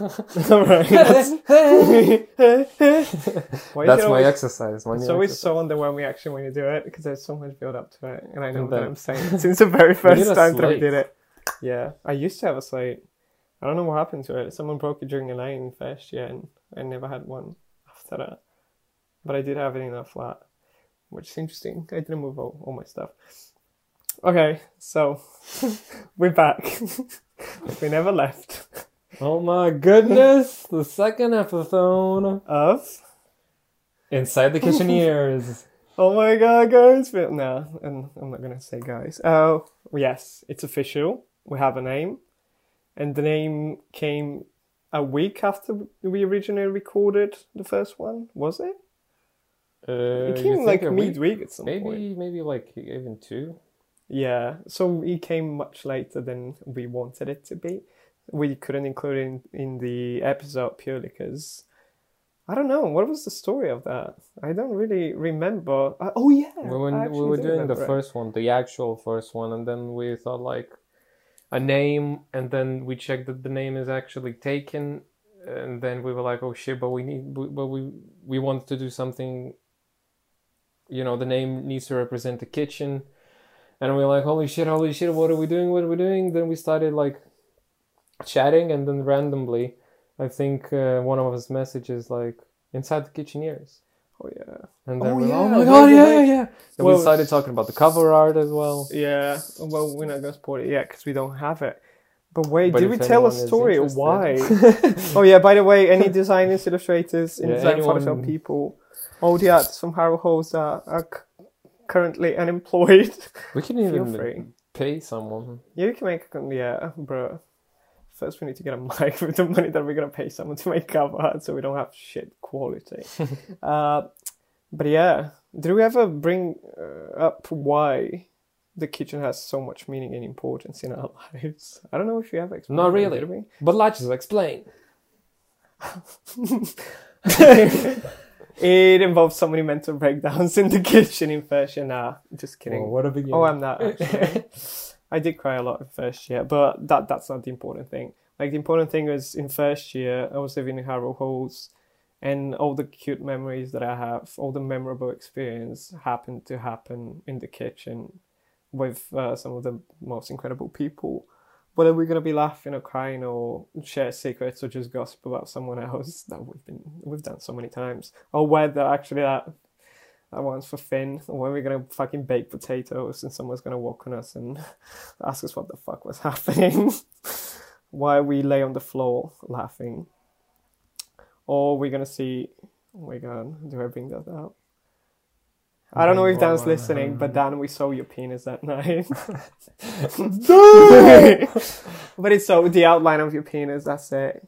All right. That's, Why That's is it my always- exercise. My It's always exercise. so underwhelming actually when you do it because there's so much build up to it, and I know And what I'm saying since the very first time that I did it. Yeah, I used to have a slate. I don't know what happened to it. Someone broke it during the night in first year, and I never had one after that. But I did have it in a flat, which is interesting. I didn't move all, all my stuff. Okay, so we're back. we never left Oh my goodness! the second episode of. inside the Kitchen Ears. Oh my god, guys! But no, and I'm not gonna say guys. Oh, yes, it's official. We have a name, and the name came a week after we originally recorded the first one. Was it? Uh, It came like a week? midweek at some Maybe, point. maybe like even two. Yeah, so it came much later than we wanted it to be. We couldn't include it in, in the episode purely because I don't know what was the story of that. I don't really remember. Uh, oh yeah, We were, we were doing the it. first one, the actual first one, and then we thought like a name, and then we checked that the name is actually taken, and then we were like, oh shit, but we need, but we we wanted to do something. You know, the name needs to represent the kitchen, and we are like, holy shit, holy shit, what are we doing? What are we doing? Then we started like chatting, and then randomly, I think uh, one of us messages like inside the kitcheneers. Oh yeah. And then Oh, we're like, yeah, oh my god, yeah, yeah, yeah. Well, we started talking about the cover art as well. Yeah, well, we're not gonna spoil it yet because we don't have it. But wait, But did we tell a story? Why? oh yeah, by the way, any designers, illustrators, Yeah, anyone- Photoshop people, all the artists from Harrow Halls are, are c- currently unemployed. We can even pay someone. Yeah, you can make yeah, bro. First, we need to get a mic with the money that we're gonna pay someone to make cover art, so we don't have shit quality. uh, but yeah, did we ever bring uh, up why the kitchen has so much meaning and importance in our lives? I don't know if you ever explained. Not really. we? But let's just explain. It involves so many mental breakdowns in the kitchen in year. Nah, just kidding. Oh, what a beginning. Oh, I'm not actually. I did cry a lot in first year, but that that's not the important thing. Like the important thing was in first year, I was living in Harrow Halls, and all the cute memories that I have, all the memorable experience happened to happen in the kitchen with uh, some of the most incredible people. Whether we're gonna be laughing or crying or share secrets or just gossip about someone else that we've been we've done so many times, or whether actually that that one's for Finn, when we're gonna fucking bake potatoes and someone's gonna walk on us and ask us what the fuck was happening, why we lay on the floor laughing, or we're gonna see. Oh my god, do I bring that up? I don't know if Dan's listening, but Dan, we saw your penis that night. but it's so the outline of your penis. That's it.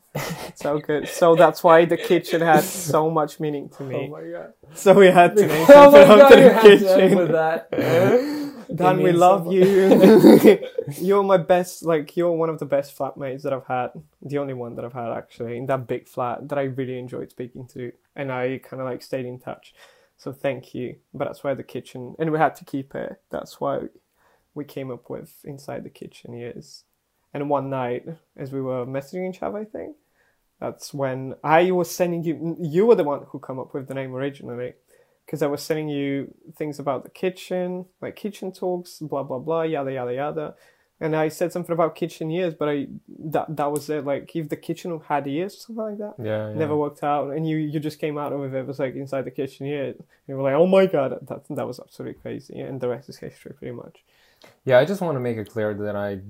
So good. So that's why the kitchen has so much meaning to me. Oh my god. So we had to Oh my god, after you the had to kitchen. with that. Dan, we means so love you. you're my best. Like you're one of the best flatmates that I've had. The only one that I've had actually in that big flat that I really enjoyed speaking to, and I kind of like stayed in touch. So thank you. But that's why the kitchen, and we had to keep it. That's why we came up with inside the kitchen years. And one night, as we were messaging each other, I think that's when I was sending you. You were the one who come up with the name originally, because I was sending you things about the kitchen, like kitchen talks, blah blah blah, yada yada yada. And I said something about kitchen years, but I that that was it. Like if the kitchen had ears, something like that Yeah, yeah. never worked out and you you just came out with it, it was like inside the kitchen here you were like oh my god that that was absolutely crazy and the rest is history pretty much Yeah, I just want to make it clear that I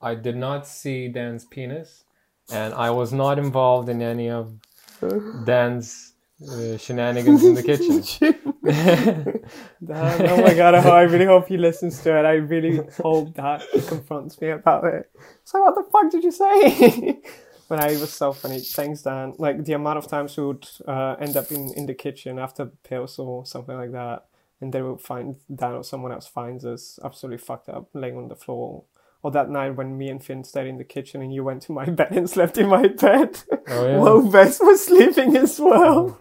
I did not see Dan's penis, and I was not involved in any of Dan's uh, shenanigans in the kitchen. Damn, oh my god I really hope he listens to it. I really hope that he confronts me about it. So what the fuck did you say? But I was so funny. Thanks Dan. Like the amount of times we would uh, end up in, in the kitchen after pills or something like that and they would find Dan or someone else finds us absolutely fucked up laying on the floor. Or that night when me and Finn stayed in the kitchen and you went to my bed and slept in my bed. Oh, yeah. while Bess was sleeping as well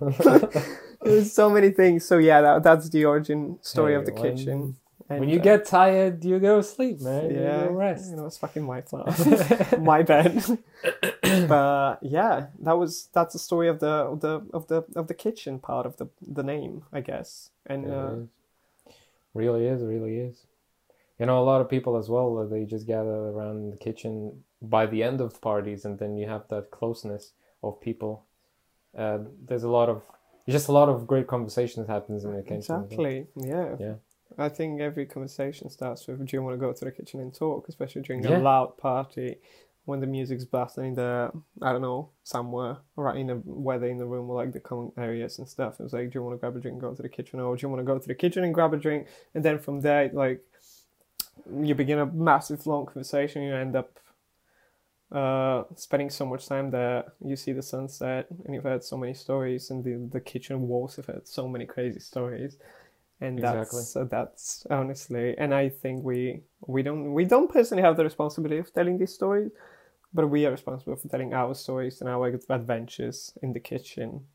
there's so many things so yeah that, that's the origin story Hey, of the when- kitchen And, when you uh, get tired, you go to sleep, man. yeah You go rest. you know it's fucking my flat my bed but yeah, that was that's the story of the of the of the of the kitchen part of the the name, I guess. And It uh, is. Really is, really is. You know, a lot of people as well, they just gather around the kitchen by the end of parties, and then you have that closeness of people. Uh, there's a lot of, just a lot of great conversations happens in the kitchen. exactly, yeah. Yeah. I think every conversation starts with, "Do you want to go to the kitchen and talk?" Especially during Yeah. a loud party when the music's blasting in the I don't know somewhere right in the whether in the room or like the common areas and stuff. It was like, "Do you want to grab a drink, and go to the kitchen, or do you want to go to the kitchen and grab a drink?" And then from there, like you begin a massive long conversation. You end up uh, spending so much time there. You see the sunset, and you've heard so many stories, and the the kitchen walls have heard so many crazy stories. And Exactly. that's so that's honestly, and I think we we don't we don't personally have the responsibility of telling these stories, but we are responsible for telling our stories and our adventures in the kitchen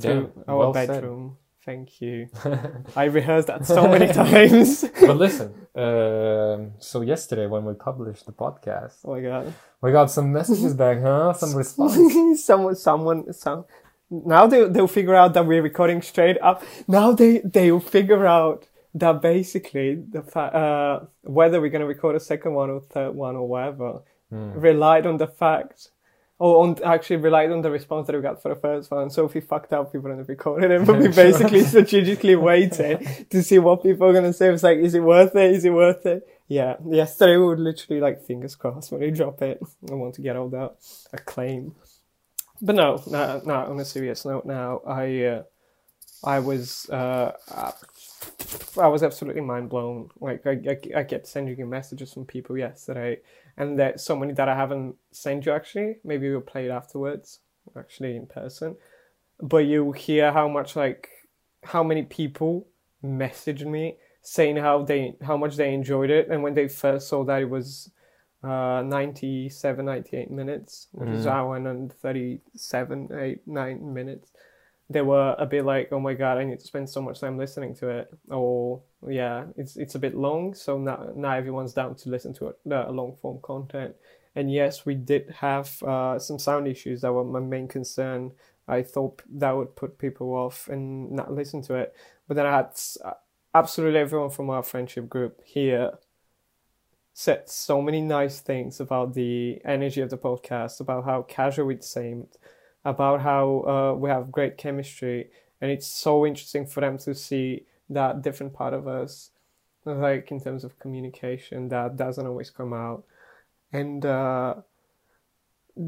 to Yeah, our well bedroom. Thank you. I rehearsed that so many times. but listen, um, so yesterday when we published the podcast, oh my god. we got some messages back, huh? Some response. someone, someone, some. Now they they'll figure out that we're recording straight up. Now they they'll figure out that basically the fa- uh, whether we're gonna record a second one or third one or whatever Hmm. relied on the fact. Or on actually relied on the response that we got for the first one. So if we fucked up, we wouldn't recorded it. But we basically strategically waited to see what people are gonna say. It was like, is it worth it? Is it worth it? Yeah. Yesterday we would literally like fingers crossed when we drop it. I want to get all that acclaim. But no, no, no. On a serious note, now I, uh, I was, uh, I was absolutely mind blown. Like I, I, I kept sending you messages from people yesterday, and there's so many that I haven't sent you actually. Maybe we'll play it afterwards, actually in person. But you hear how much like how many people messaged me saying how they how much they enjoyed it, and when they first saw that it was uh 97 98 minutes which is Mm. hour and 37 8 9 minutes they were a bit like oh my god i need to spend so much time listening to it. Or yeah it's it's a bit long so now now everyone's down to listen to it uh, long form content. And yes we did have uh, some sound issues that were my main concern. I thought that would put people off and not listen to it. But then i had absolutely everyone from our friendship group here said so many nice things about the energy of the podcast, about how casual it seemed, about how uh, we have great chemistry, and it's so interesting for them to see that different part of us, like in terms of communication, that doesn't always come out. And uh,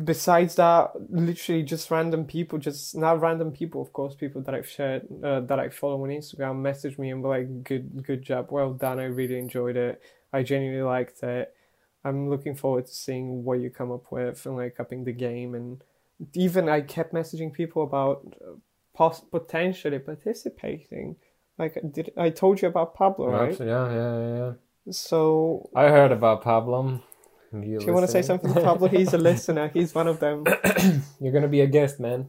besides that, literally just random people, just not random people, of course, people that I've shared, uh, that I follow on Instagram, message me and were like, "Good, good job, well done. I really enjoyed it. I genuinely liked it. I'm looking forward to seeing what you come up with and like upping the game." And even I kept messaging people about uh, pos- potentially participating. Like, did I told you about Pablo, right? Yeah, yeah, yeah. So I heard about Pablo. You do you want to say something to Pablo? He's a listener. He's one of them. You're gonna be a guest, man.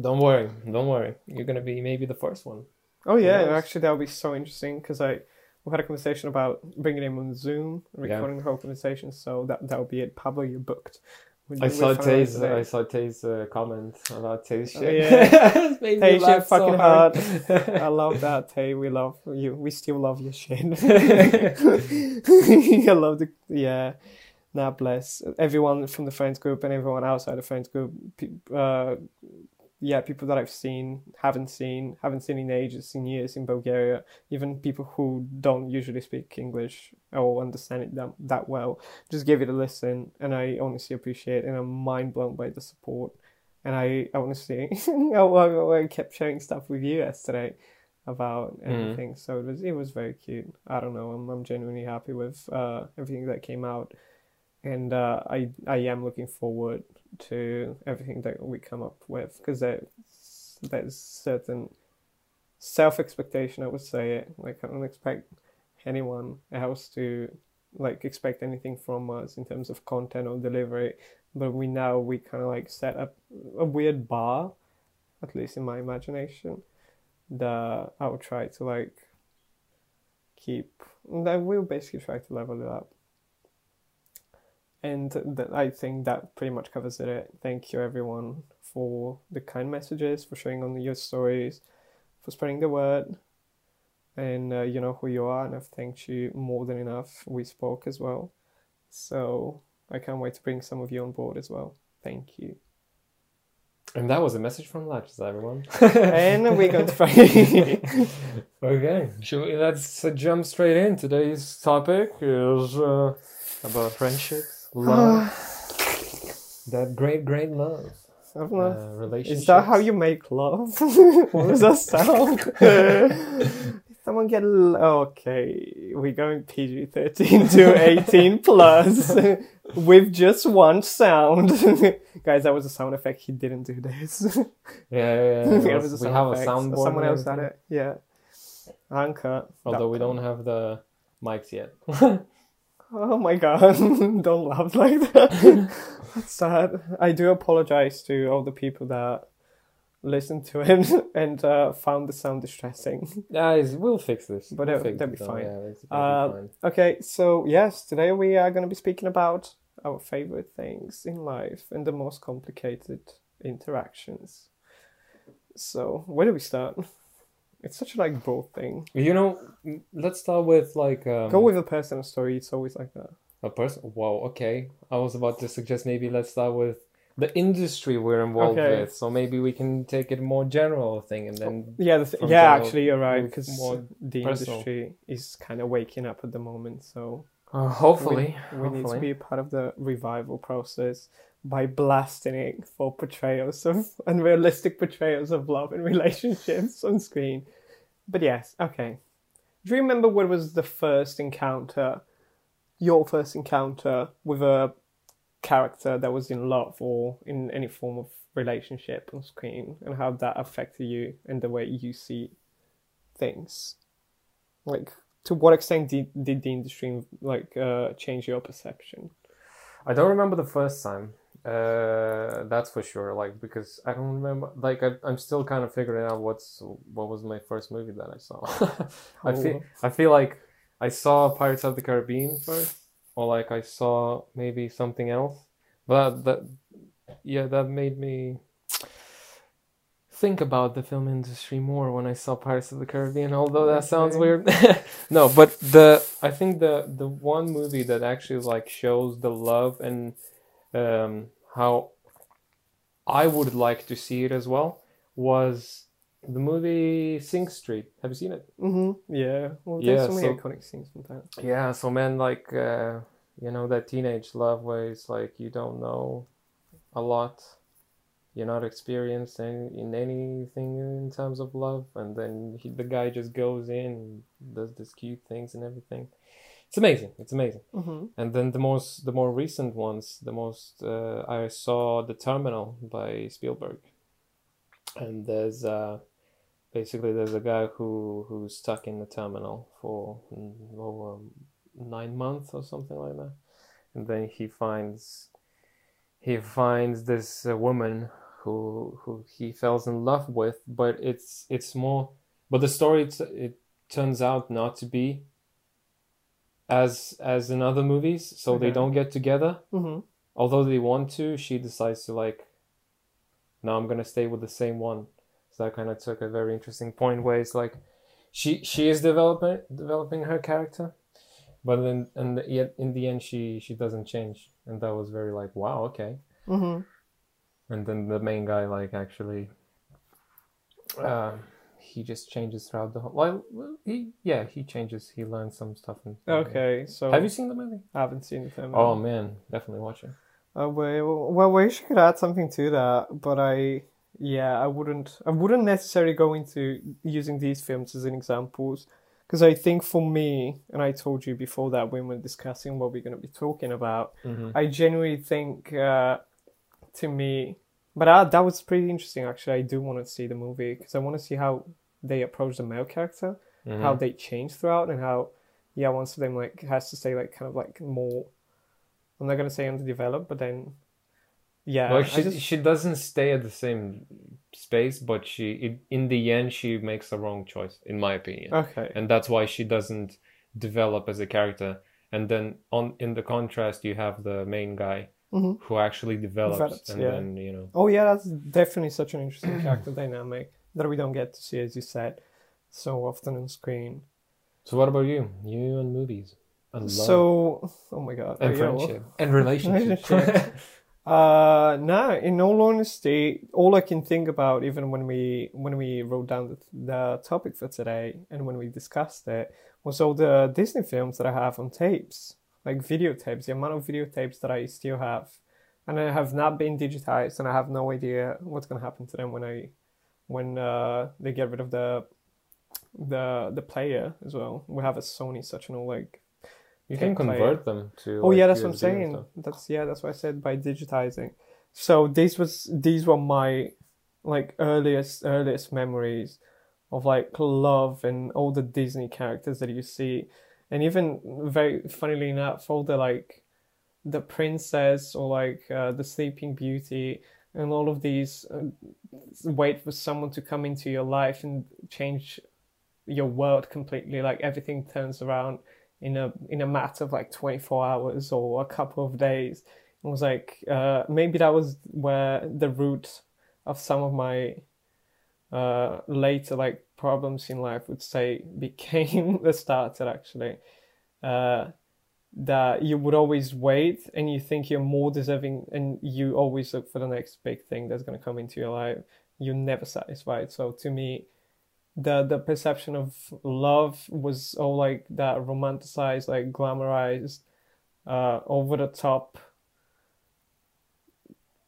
Don't worry, don't worry. You're gonna be maybe the first one. Oh yeah, actually that would be so interesting because I we had a conversation about bringing him on Zoom, Yeah. recording the whole conversation. So that that would be it. Pablo, you're booked. I saw Tay's. I saw Tay's uh, comment about Tay's Oh, shit. yeah. It made me Tay shit laugh so fucking hard. I love that, Tay. We love you. We still love your shit. I love the yeah. Nah, bless everyone from the friends group and everyone outside the friends group. Uh, yeah, people that I've seen, haven't seen, haven't seen in ages, in years in Bulgaria. Even people who don't usually speak English or understand it that, that well, just give it a listen. And I honestly appreciate, it, and I'm mind blown by the support. And I honestly, I, I I kept sharing stuff with you yesterday about Mm. everything. So it was it was very cute. I don't know. I'm I'm genuinely happy with uh, everything that came out, and uh, I I am looking forward to everything that we come up with because there's there's certain self expectation. I would say like I don't expect anyone else to like expect anything from us in terms of content or delivery but we now we kind of like set up a weird bar at least in my imagination that i will try to like keep that we'll basically try to level it up and th- I think that pretty much covers it. Thank you, everyone, for the kind messages, for sharing on your stories, for spreading the word. And uh, you know who you are, and I've thanked you more than enough. We spoke as well. So I can't wait to bring some of you on board as well. Thank you. And that was a message from Latches, everyone. and we're going to pray. okay, Should we, let's uh, jump straight in. Today's topic is uh, about friendships, love, that great, great love, I don't uh, relationships. Is that how you make love? what does that sound? Someone get l- okay. We're going PG thirteen to eighteen plus with just one sound, guys. That was a sound effect. He didn't do this. Yeah, yeah, yeah. It It was was- we have a soundboard. Someone else had it. Yeah. Anchor. Although we don't have the mics yet. Oh my god! don't laugh like that. That's sad. I do apologize to all the people that listened to it and uh, found the sound distressing. Guys, we'll fix this. But we'll it'll- fix that'll it be fine. Yeah, Uh, be fine. Okay, so yes, today we are going to be speaking about our favorite things in life and the most complicated interactions. So, where do we start? It's such a like broad thing. You know, let's start with like um, Go with a personal story. It's always like that. a person. Wow, okay. I was about to suggest maybe let's start with the industry we're involved Okay. with. So maybe we can take it more general thing and then Yeah, the th- yeah. Actually, you're right because more the personal. industry is kind of waking up at the moment. So uh, hopefully, we, we need to be a part of the revival process by blasting it for portrayals of unrealistic portrayals of love and relationships on screen. But yes, okay. Do you remember what was the first encounter, your first encounter with a character that was in love or in any form of relationship on screen, and how that affected you and the way you see things? Like, to what extent did, did the industry like uh, change your perception? I don't remember the first time. Uh, that's for sure. Like because I don't remember. Like I, I'm still kind of figuring out what's what was my first movie that I saw. I feel I feel like I saw Pirates of the Caribbean first, or like I saw maybe something else. But that yeah, that made me think about the film industry more when I saw Pirates of the Caribbean. Although that sounds weird. no, but the I think the the one movie that actually like shows the love and um, how I would like to see it as well was the movie Sing Street. Have you seen it? Mm-hmm. Yeah. Well, there's Yeah, so many so- iconic scenes from that. Yeah, so man, like uh, you know that teenage love where it's like you don't know a lot, you're not experienced in, in anything in terms of love, and then he, the guy just goes in does these cute things and everything. It's amazing. It's amazing. Mm-hmm. And then the most, the more recent ones, the most uh, I saw the Terminal by Spielberg, and there's uh, basically there's a guy who who's stuck in the terminal for mm, over nine months or something like that, and then he finds he finds this uh, woman who who he falls in love with, but it's it's more, but the story it's, it turns out not to be as as in other movies so they don't get together. Mm-hmm. although they want to she decides to like no i'm gonna stay with the same one. So that kind of took a very interesting point where it's like she she is developing developing her character but then and yet in the end she she doesn't change. And that was very like wow okay. Mm-hmm. and then the main guy like actually uh, he just changes throughout the whole well he yeah he changes he learns some stuff and Okay, so have you seen the movie I haven't seen the film. oh man definitely watch it Uh, well, well, wish I could add something to that, but I, yeah, I wouldn't. I wouldn't necessarily go into using these films as an examples, because I think for me, and I told you before that when we're discussing what we're going to be talking about, mm-hmm. I genuinely think, uh, to me, but uh, that was pretty interesting. Actually, I do want to see the movie because I want to see how they approach the male character, Mm-hmm. how they change throughout, and how, yeah, once of them like has to stay like kind of like more. I'm not gonna say underdeveloped, but then, yeah, well, she, just- she doesn't stay at the same space, but she it, in the end she makes the wrong choice, in my opinion, okay, and that's why she doesn't develop as a character. and then on in the contrast you have the main guy Mhm. who actually develops, Develops, and yeah. then you know Oh yeah, that's definitely such an interesting character dynamic that we don't get to see, as you said, so often on screen. so what about you you and movies and love So, oh my god, and friendship and relationship Relationship. Uh, no. In all honesty, all I can think about, even when we when we wrote down the, the topic for today and when we discussed it, was all the Disney films that I have on tapes, like videotapes. The amount of videotapes that I still have, and I have not been digitized, and I have no idea what's gonna happen to them when I when uh, they get rid of the the the player as well. We have a Sony such an old like you can tape player. convert them to Oh like, yeah, that's what I'm saying. That's yeah, that's what I said by digitizing. So this was these were my like earliest earliest memories of like love and all the Disney characters that you see, and even very funnily enough, all the like the princess or like uh, the Sleeping Beauty and all of these uh, wait for someone to come into your life and change your world completely. Like everything turns around in a in a matter of like 24 hours or a couple of days. It was like uh, maybe that was where the root of some of my uh, later like problems in life would say became the started actually. Uh, that you would always wait and you think you're more deserving and you always look for the next big thing that's going to come into your life. You're never satisfied. So to me, the the perception of love was all like that romanticized, like glamorized, uh, over the top,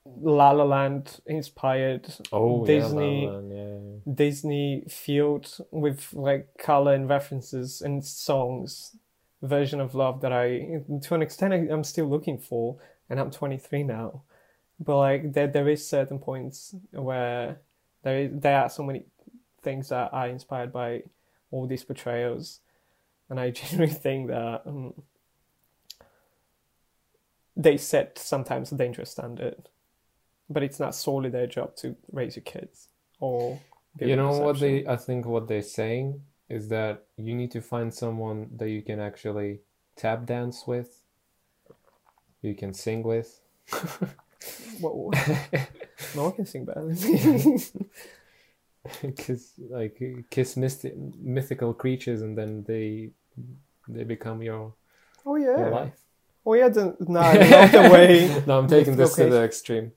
La La Land inspired oh Disney- yeah, La La Land, yeah. Disney field with like color and references and songs version of love that I, to an extent, I, I'm still looking for, and I'm 23 now. But like there, there is certain points where there is, there are so many things that are inspired by all these portrayals, and I genuinely think that um, they set sometimes a dangerous standard, but it's not solely their job to raise your kids or. You know what they i think what they're saying is that you need to find someone that you can actually tap dance with you can sing with Whoa. no one can sing better kiss like kiss mysti- mythical creatures and then they they become your, oh yeah your life Oh yeah. The, no, not the way. no i'm taking this to the extreme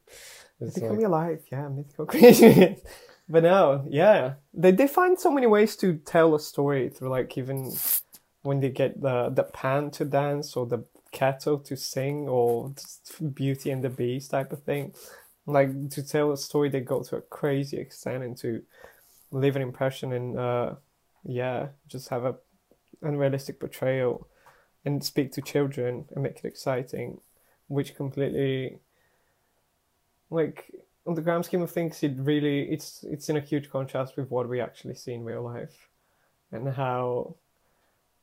it's Become like, your life. Yeah, mythical creatures. But no, yeah. They they find so many ways to tell a story through like even when they get the the pan to dance or the kettle to sing or Beauty and the Beast type of thing. Like to tell a story, they go to a crazy extent and to leave an impression and uh, yeah, just have a unrealistic portrayal and speak to children and make it exciting, which completely like on the grand scheme of things, it really it's it's in a huge contrast with what we actually see in real life, and how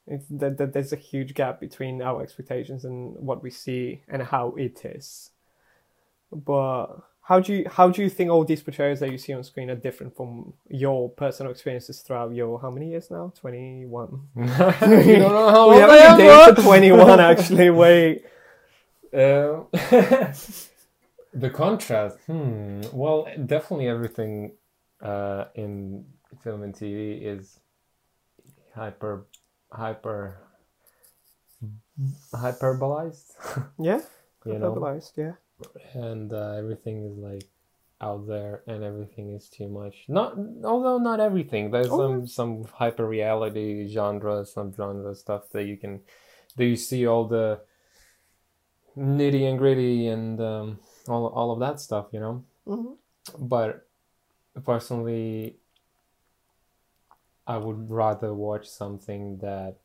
it, that, that there's a huge gap between our expectations and what we see and how it is. But how do you how do you think all these portrayals that you see on screen are different from your personal experiences throughout your how many years now? Twenty one. you don't know how we old I haven't am, been dating bro. for twenty one actually. Wait. Uh, the contrast. Hmm. Well, definitely everything uh, in film and TV is hyper, hyper, hyperbolized. Yeah. you know, Hyperbolized, yeah. and uh, everything is like out there, and everything is too much. Not, although not everything. There's Oh, some some hyper reality genre, some genre stuff that you can, that you see all the nitty and gritty and um, all all of that stuff, you know. hmm But personally, I would rather watch something that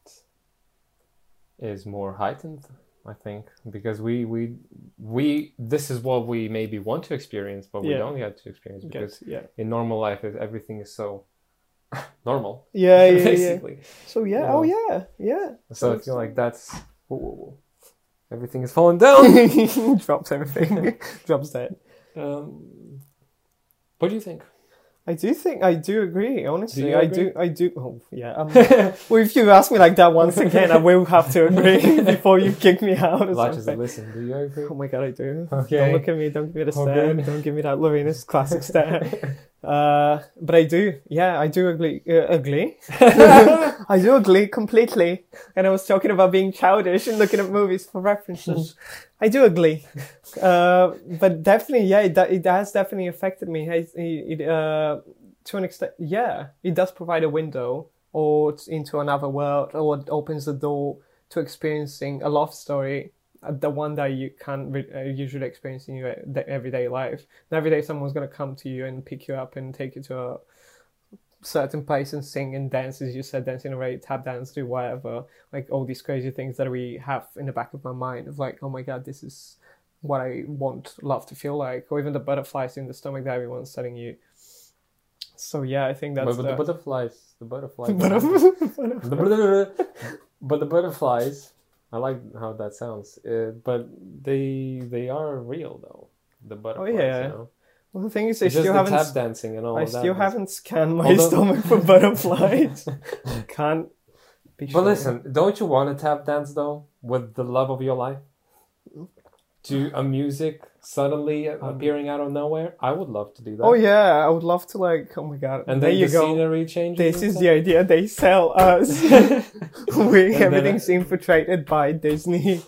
is more heightened. I think because we we we this is what we maybe want to experience, but we don't get to experience because yeah. in normal life everything is so normal. Yeah, yeah, yeah. So yeah, Yeah. oh yeah, yeah. So I feel like that's. Everything is falling down. drops everything, drops dead. um, what do you think? I do think I do agree. Honestly, you I agree? do. I do. Oh yeah. Um, well, if you ask me like that once again, I will have to agree before you kick me out or just something. listen. Do you agree? Oh my god, I do. Okay. Don't look at me. Don't give me the stare. Okay. Don't give me that Lorena's classic stare. Uh, but I do. Yeah, I do agree. Uh, agree. I do agree completely. And I was talking about being childish and looking at movies for references. I do agree. Uh, but definitely, yeah, it, it has definitely affected me. It, it, uh, to an extent, yeah, it does provide a window or into another world or it opens the door to experiencing a love story. uh, The one that you can't re- uh, usually experience in your everyday life. And every day, someone's gonna come to you and pick you up and take you to a certain place and sing and dance, as you said, dance in a tap dance, do whatever. Like all these crazy things that we have in the back of my mind of like, oh my god, this is what I want love to feel like, or even the butterflies in the stomach that everyone's telling you. So yeah, I think that's but, but the the. butterflies, the butterflies. Butterf- The but the butterflies, I like how that sounds. Uh, but they they are real though. The butterflies. Oh yeah. You know? Well, the thing is, I just still haven't. tap dancing and all I of still haven't scanned my Although- stomach for butterflies. Can't. Be But sure. listen, don't you want to tap dance though with the love of your life? To a music suddenly appearing out of nowhere, I would love to do that. Um, Oh yeah, I would love to like. Oh my god! and there you the go. scenery changes. This is the idea they sell us. we everything's infiltrated by Disney.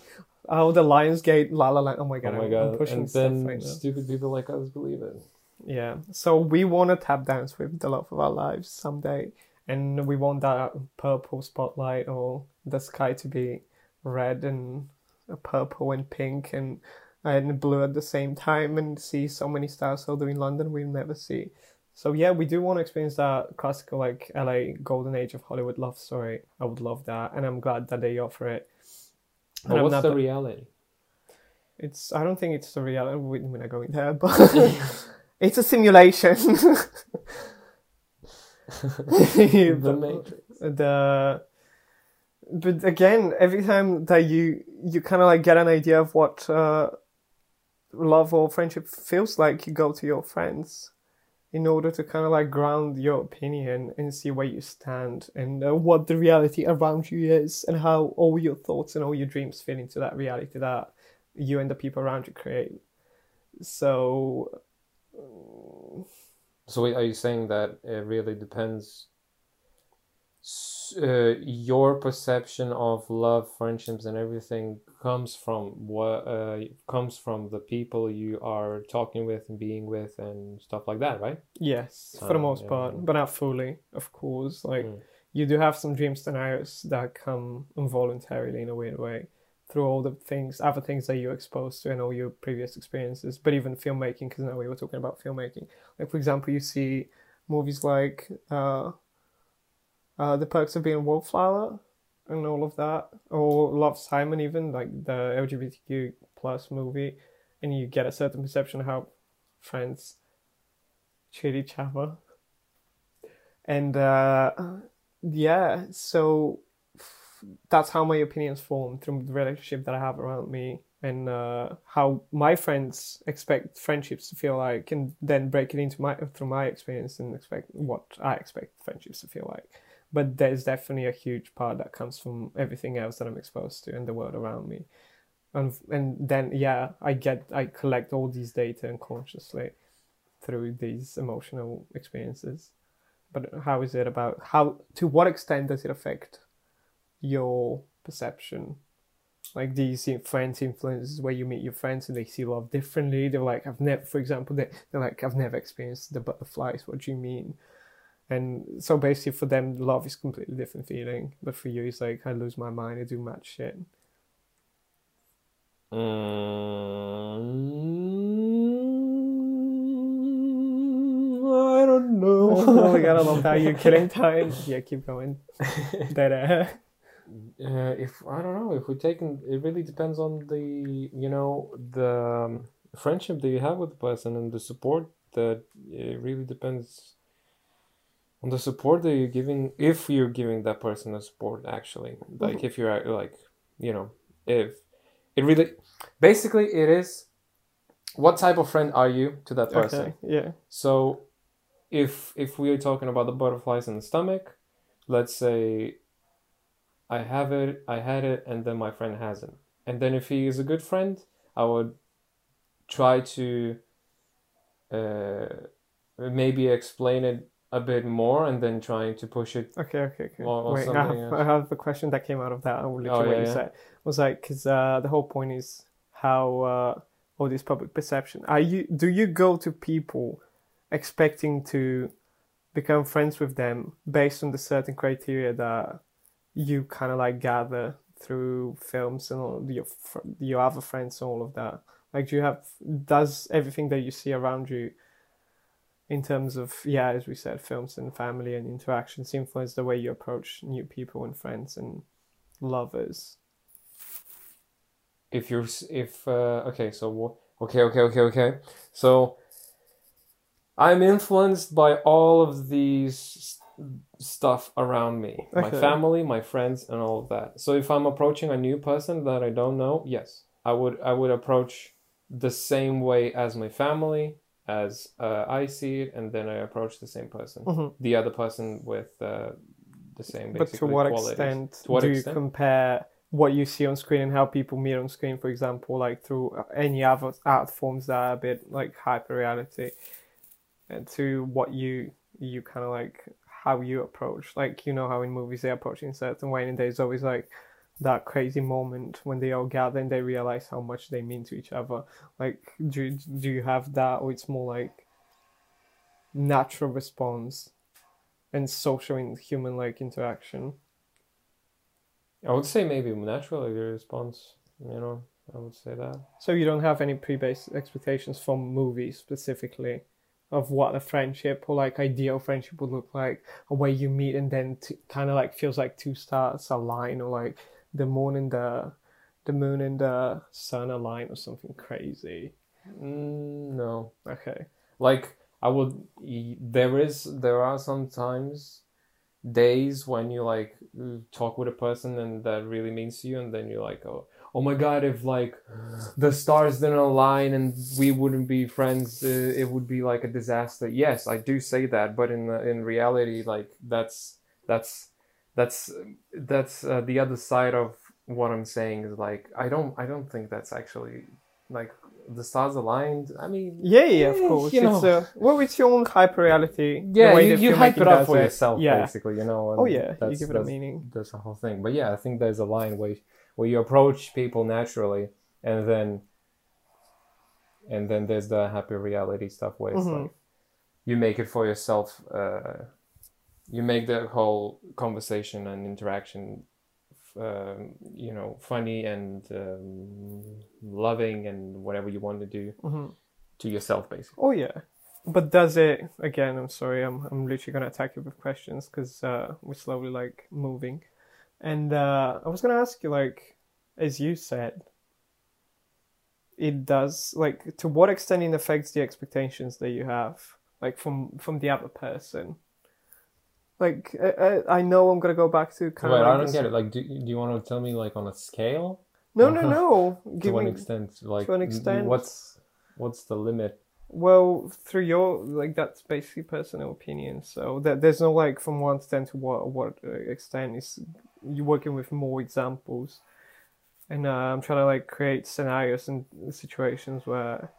Oh, the Lionsgate, La La Land. Oh my god, Oh god! my I'm, god! I'm pushing and then right stupid people like us believe it. Yeah. So we want to tap dance with the love of our lives someday, and we want that purple spotlight or the sky to be red and purple and pink and and blue at the same time, and see so many stars although in London we'll never see. So yeah, we do want to experience that classical like LA golden age of Hollywood love story. I would love that, and I'm glad that they offer it. And But I'm what's not- the reality? It's I don't think it's the reality. we- We're not going there, but it's a simulation. the the, Matrix. the but again, every time that you you kind of like get an idea of what uh, love or friendship feels like, you go to your friends in order to kind of like ground your opinion and see where you stand and uh, what the reality around you is and how all your thoughts and all your dreams fit into that reality that you and the people around you create. So So are you saying that it really depends? Uh, your perception of love, friendships, and everything comes from what uh, comes from the people you are talking with and being with and stuff like that, right? Yes, for the most yeah, part, but not fully, of course. Like Mm. you do have some dream scenarios that come involuntarily in a weird way through all the things, other things that you're exposed to and all your previous experiences. But even filmmaking, because now we were talking about filmmaking. Like for example, you see movies like uh, uh, The Perks of Being Wallflower and all of that, or Love Simon, even like the LGBTQ plus movie, and you get a certain perception of how friends treat each other. And uh, yeah, so f- that's how my opinions form through the relationship that I have around me and uh, how my friends expect friendships to feel like, and then break it into my through my experience and expect what I expect friendships to feel like. But there's definitely a huge part that comes from everything else that I'm exposed to and the world around me. And and then yeah, I get I collect all these data unconsciously through these emotional experiences. But how is it about how to what extent does it affect your perception? Like do you see friends influences where you meet your friends and they see love differently. They're like, I've never, for example, they, they're like, I've never experienced the butterflies. What do you mean? And so basically for them, love is completely different feeling. But for you, it's like, I lose my mind, I do mad shit. Mm, I don't know. oh my god, I love that. You're killing time. Yeah, keep going. Dead air. Uh, if I don't know, if we're taking, it really depends on the you know the um, friendship that you have with the person and the support that it really depends on the support that you're giving. If you're giving that person the support, actually, like if you're uh, like you know if it really basically it is what type of friend are you to that person. Okay, yeah. So if if we are talking about the butterflies in the stomach, let's say I have it, I had it, and then my friend hasn't. And then if he is a good friend, I would try to uh, maybe explain it a bit more and then trying to push it. Okay, okay, okay. Or- or Wait, I have. I have a question that came out of that. I will literally Oh, what yeah, you yeah. said was like because uh, the whole point is how uh, all this public perception. Are you do you go to people expecting to become friends with them based on the certain criteria that you kind of like gather through films and all your your other friends and all of that? Like, do you have does everything that you see around you in terms of yeah as we said films and family and interactions influence the way you approach new people and friends and lovers. If you're if uh, okay so okay okay okay okay. So i'm influenced by all of these stuff around me. My family my friends and all of that. So if i'm approaching a new person that i don't know yes. I would i would approach the same way as my family as uh, i see it and then i approach the same person Mhm. the other person with uh, the same but to what qualities. extent To what do extent? you compare what you see on screen and how people meet on screen for example like through any other art forms that are a bit like hyper reality and to what you you kind of like how you approach like you know how in movies they approach in a certain way and there's always like that crazy moment when they all gather and they realize how much they mean to each other. Like do you, do you have that or it's more like natural response and social and human like interaction? I would say maybe naturally the response you know i would say that. So you don't have any pre-based expectations from movies specifically of what a friendship or like ideal friendship would look like, or where you meet and then t- kind of like feels like two stars align, or like the moon and the the moon and the sun align, or something crazy. Mm, no Okay. like i would there is there are sometimes days when you like talk with a person and that really means to you and then you're like oh oh my god if like the stars didn't align and we wouldn't be friends uh, it would be like a disaster yes i do say that but in in reality like that's that's that's that's uh, the other side of what i'm saying is like i don't i don't think that's actually like the stars aligned i mean Yeah, yeah, of Eh, course. you it's know. uh, well, it's your own hyper reality. yeah you, you hype it up for it. yourself Yeah. basically you know and Oh yeah, you give it a meaning. that's the whole thing but yeah i think there's a line where where you approach people naturally and then and then there's the happy reality stuff where it's Mhm. like you make it for yourself uh you make the whole conversation and interaction um, you know funny and um, loving and whatever you want to do hmm to yourself basically Oh yeah, but does it again? I'm sorry, I'm I'm literally gonna attack you with questions because uh, we're slowly like moving, and uh, I was gonna ask you like, as you said, it does like to what extent it affects the expectations that you have like from from the other person. Like I, I, I know I'm gonna go back to kind Wait, of. I don't this- get it. Like, do, do you want to tell me like on a scale? No, no, no. to me extent? Like, to an extent. what's what's the limit? Well, through your like that's basically personal opinion. So that there's no like from one to ten to what what uh, extent is you working with more examples, and uh, I'm trying to like create scenarios and situations where,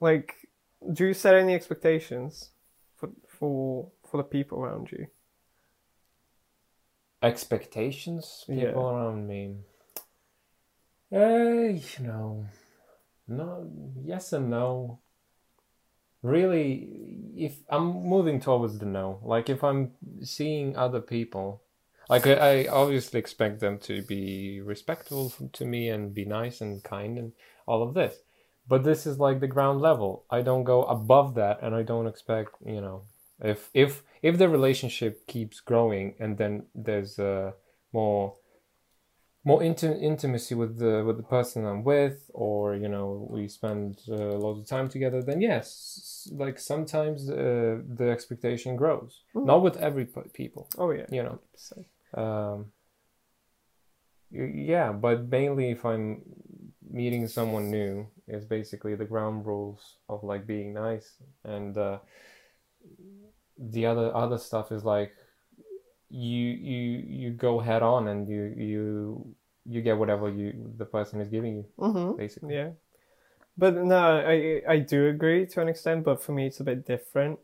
like, do you set any expectations for for for the people around you? Expectations, people Yeah. around me. Uh, you know, no, yes and no. Really, if I'm moving towards the no, like if I'm seeing other people, like I, I obviously expect them to be respectful to me and be nice and kind and all of this. But this is like the ground level. I don't go above that, and I don't expect you know if if if the relationship keeps growing and then there's uh, more more inti- intimacy with the with the person I'm with, or you know we spend uh, lot of time together, then yes, like sometimes uh, the expectation grows. Mm. Not with every p- people, Oh yeah, you know. 100%. Um, yeah, but mainly if I'm meeting someone new, it's basically the ground rules of like being nice and uh, the other other stuff is like you you you go head on and you you you get whatever you the person is giving you Mm-hmm. basically Yeah. But no, I I do agree to an extent, but for me it's a bit different.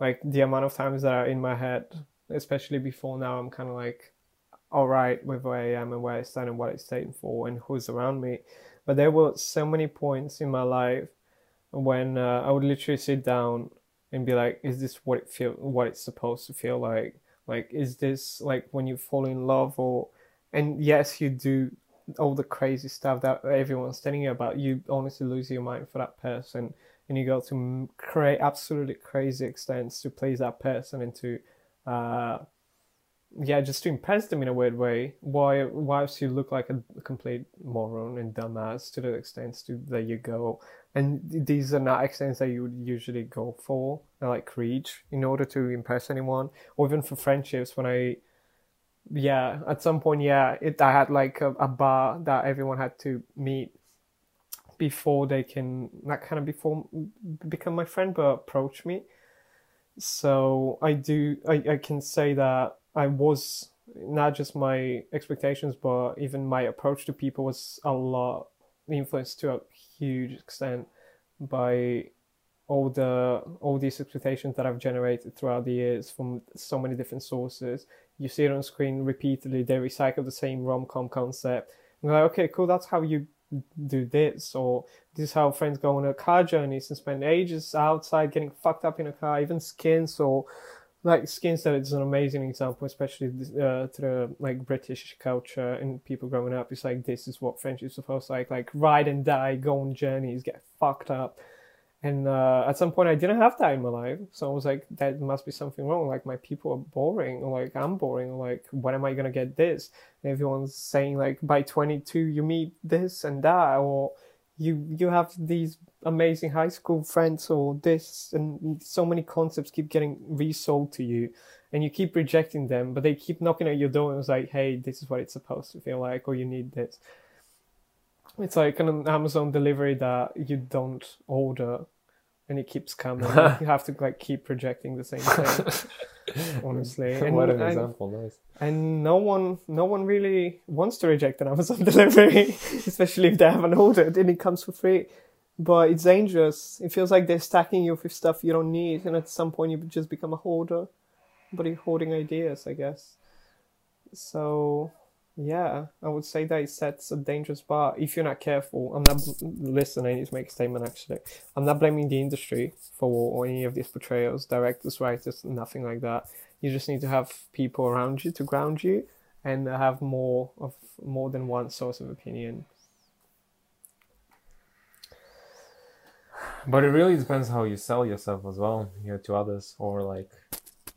Like the amount of times that are in my head, especially before now, I'm kind of like, all right with where I am and where I stand and what I stand for and who's around me. But there were so many points in my life when uh, I would literally sit down and be like, is this what it feel, what it's supposed to feel like? Like, is this like when you fall in love or, and yes, you do all the crazy stuff that everyone's telling you about, you honestly lose your mind for that person, and you go to create absolutely crazy extents to please that person and to, uh, yeah, just to impress them in a weird way. Why, whilst you look like a complete moron and dumbass to the extents to that you go, and these are not extents that you would usually go for, uh, like reach in order to impress anyone, or even for friendships. When I yeah, at some point, yeah, it I had like a, a bar that everyone had to meet before they can not kind of before become my friend, but approach me. So I do, I, I can say that I was not just my expectations, but even my approach to people was a lot influenced to a huge extent by all the all these expectations that I've generated throughout the years from so many different sources. You see it on screen repeatedly. They recycle the same rom com concept. And like, okay, cool. That's how you do this, or this is how friends go on a car journeys and spend ages outside getting fucked up in a car. Even skins or like skins that is an amazing example, especially uh, to the like British culture and people growing up. It's like this is what friendship's supposed to like, like ride and die, go on journeys, get fucked up. And uh, at some point, I didn't have that in my life, so I was like, "That must be something wrong. Like my people are boring, or like I'm boring, or like when am I gonna get this?" And everyone's saying like, "By 22, you meet this and that, or you you have these amazing high school friends, or this." And so many concepts keep getting resold to you, and you keep rejecting them, but they keep knocking at your door and it's like, "Hey, this is what it's supposed to feel like, or you need this." It's like an Amazon delivery that you don't order and it keeps coming. you have to like keep projecting the same thing. honestly. And, what an and, example, nice. And no one no one really wants to reject an Amazon delivery, especially if they haven't ordered and it comes for free. But it's dangerous. It feels like they're stacking you with stuff you don't need and at some point you just become a hoarder. But you're hoarding ideas, I guess. So yeah, I would say that it sets a dangerous bar if you're not careful. I'm not listening. I need to make a statement actually. I'm not blaming the industry for any of these portrayals, directors, writers, nothing like that. You just need to have people around you to ground you and have more of more than one source of opinion. But it really depends how you sell yourself as well, you know, to others, or like,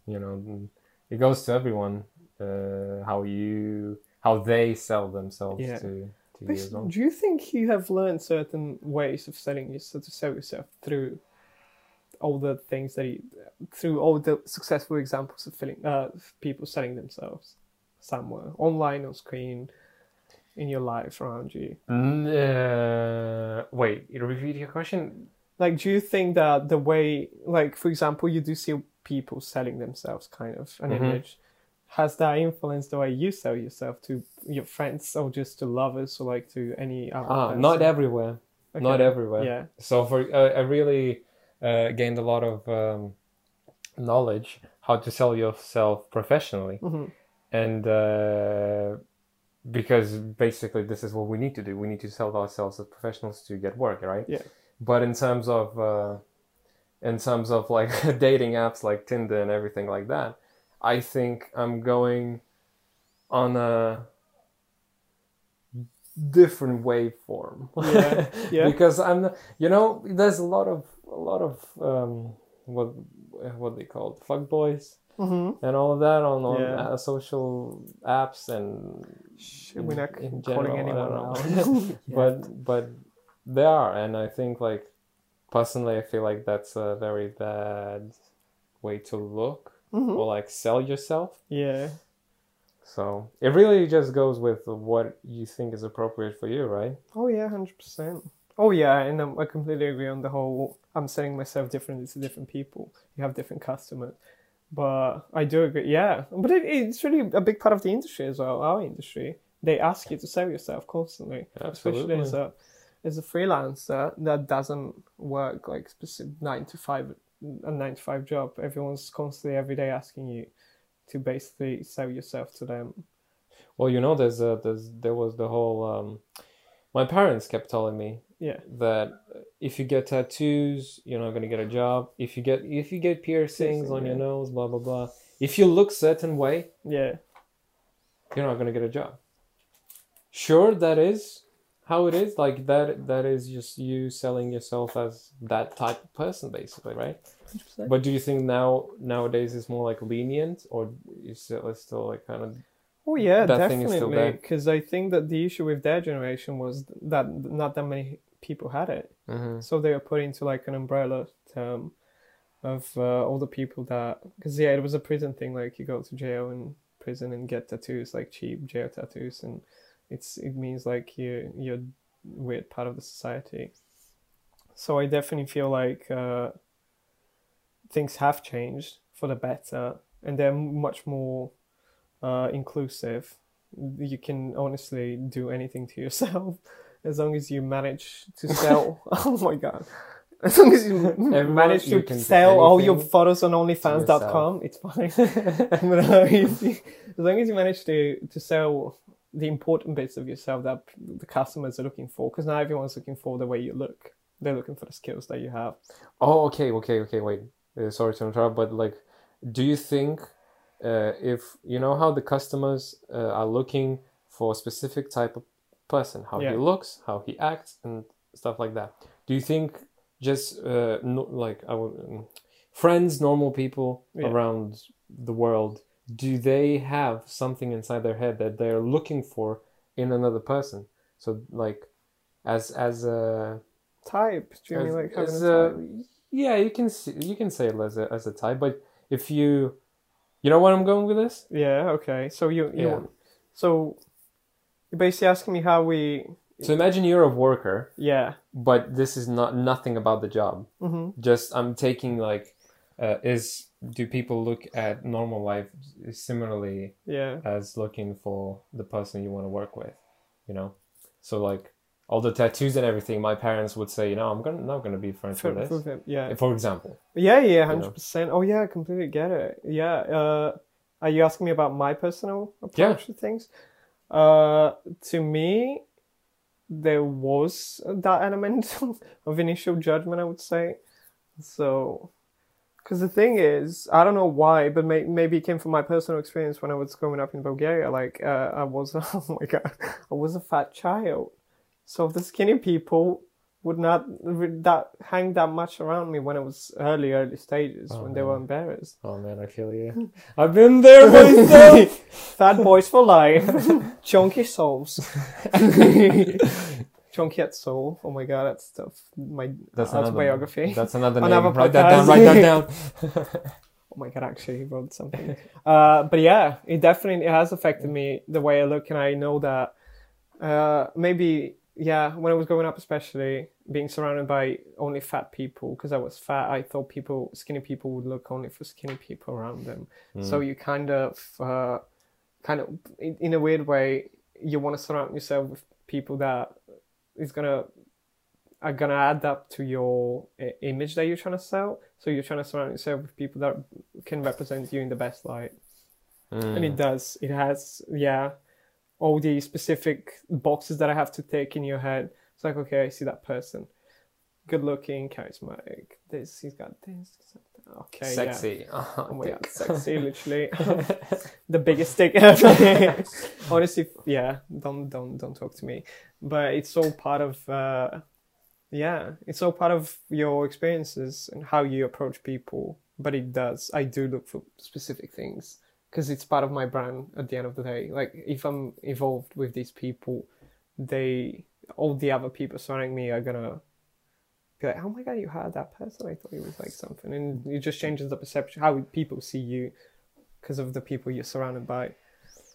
you know, it goes to everyone. Uh, how you how they sell themselves Yeah. to, to you as well. Do you think you have learned certain ways of selling yourself to sell yourself through all the things that you, through all the successful examples of filling, uh, people selling themselves somewhere online on screen in your life around you? Mm, uh, wait, repeat your question. Like, do you think that the way, like, for example, you do see people selling themselves, kind of an Mhm. image, has that influenced the way you sell yourself to your friends or just to lovers or like to any other? Ah, person? not everywhere. Okay. Not everywhere. Yeah. So for uh, I really uh, gained a lot of um, knowledge how to sell yourself professionally, hmm and uh, because basically this is what we need to do. We need to sell ourselves as professionals to get work, right? Yeah. But in terms of uh, in terms of like dating apps like Tinder and everything like that, I think I'm going on a different waveform. Yeah, yeah. because I'm, you know, there's a lot of a lot of um, what what they call it, fuck boys hmm and all of that on on Yeah. uh, social apps and Shit, we're not in calling general, anyone but but they are, and I think like personally, I feel like that's a very bad way to look Mhm. or like sell yourself. Yeah. So it really just goes with what you think is appropriate for you, right? Oh yeah, hundred percent. Oh yeah, and um, I completely agree on the whole I'm selling myself differently to different people. You have different customers. But I do agree, yeah. But it, it's really a big part of the industry as well, our industry. They ask you to sell yourself constantly, Absolutely. especially as a as a freelancer that doesn't work like specific nine to five a nine to five job. Everyone's constantly every day asking you to basically sell yourself to them. Well, you know, there's a, there's there was the whole. Um, my parents kept telling me Yeah, that if you get tattoos, you're not gonna get a job. If you get if you get piercings Piercing, on your nose, blah blah blah. If you look certain way, yeah, you're not gonna get a job. Sure, that is how it is. Like that that is just you selling yourself as that type of person, basically, right? But do you think now nowadays it's more like lenient, or is still still like kind of Oh yeah, That thing is still definitely. Because I think that the issue with their generation was that not that many people had it, mm-hmm. so they were put into like an umbrella term of uh, all the people that. Because yeah, it was a prison thing. Like you go to jail and prison and get tattoos, like cheap jail tattoos, and it's it means like you you're weird part of the society. So I definitely feel like uh, things have changed for the better, and they're much more uh, inclusive. You can honestly do anything to yourself as long as you manage to sell. oh my god. As long as you Everyone, manage to do sell all your photos on OnlyFans.com, it's fine. Uh, you as long as you manage to, to sell the important bits of yourself that the customers are looking for, because now everyone's looking for the way you look. They're looking for the skills that you have. Oh, okay, okay, okay. Wait, uh, sorry to interrupt, but like, do you think uh, if you know how the customers uh, are looking for a specific type of person, how Yeah. he looks, how he acts, and stuff like that? Do you think just uh, no, like would, um, friends, normal people Yeah. around the world, do they have something inside their head that they're looking for in another person? So like, as as a Type. Do you mean like having as a type? yeah, you can see, you can say it as a as a type, but if you, you know where I'm going with this? Yeah, okay. So you, you Yeah. so you're basically asking me how we So imagine you're a worker, yeah. but this is not nothing about the job. hmm Just I'm taking like, uh, is do people look at normal life similarly Yeah. as looking for the person you want to work with? You know, so like all the tattoos and everything, my parents would say, you know, I'm gonna not gonna be friends For, with this. them, yeah. For example, Yeah, yeah, hundred percent. Oh yeah, I completely get it. Yeah. Uh are you asking me about my personal approach Yeah. to things? Uh to me there was that element of initial judgment, I would say. So because the thing is, I don't know why, but may- maybe it came from my personal experience when I was growing up in Bulgaria. Like, uh, I was, oh my god, I was a fat child. So the skinny people would not that hang that much around me when it was early, early stages Oh, when they were embarrassed. oh man, I feel you. I've been there myself. Fat boys for life, chunky souls, chunky at soul. Oh my god, that's stuff. My That's another autobiography. That's another name. Another write that down. Write that down. Oh my god, actually, he wrote something. uh, but yeah, it definitely it has affected me the way I look, and I know that uh, maybe yeah, when I was growing up, especially being surrounded by only fat people, because I was fat, I thought people, skinny people, would look only for skinny people around them. So you kind of, uh, kind of, in, in a weird way, you want to surround yourself with people that is gonna are gonna add up to your uh, image that you're trying to sell. So you're trying to surround yourself with people that can represent you in the best light, Mm. and it does. It has, yeah, all the specific boxes that I have to take in your head. It's like, okay, I see that person, good looking, charismatic. This, he's got this. Okay, yeah. Sexy. Oh my god, sexy, literally. the biggest ever. Honestly, yeah, don't don't don't talk to me. But it's all part of uh yeah, it's all part of your experiences and how you approach people. But it does. I do look for specific things because it's part of my brand at the end of the day. Like if I'm involved with these people, they all the other people surrounding me are gonna be like, "Oh my god, you had that person! I thought he was like something," and it just changes the perception how people see you because of the people you're surrounded by.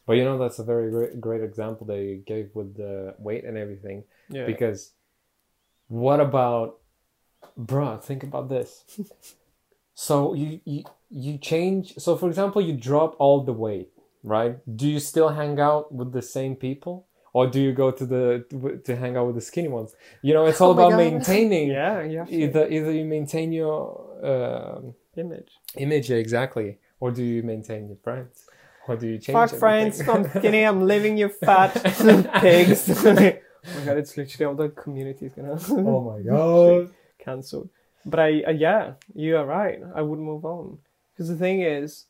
But you know that's a very great, great example they gave with the weight and everything. Yeah, Because what about bruh, think about this. so you, you you change. So for example, you drop all the weight, right? Do you still hang out with the same people? Or do you go to the to, hang out with the skinny ones? You know, it's all Oh about maintaining. Yeah, you have. Either either you maintain your um image. image exactly, or do you maintain your friends, or do you change? Fuck everything? friends, I'm skinny, I'm living, you fat pigs. oh my god, it's literally all the community is gonna oh my god! cancelled. But I, uh, yeah, you are right. I would move on because the thing is,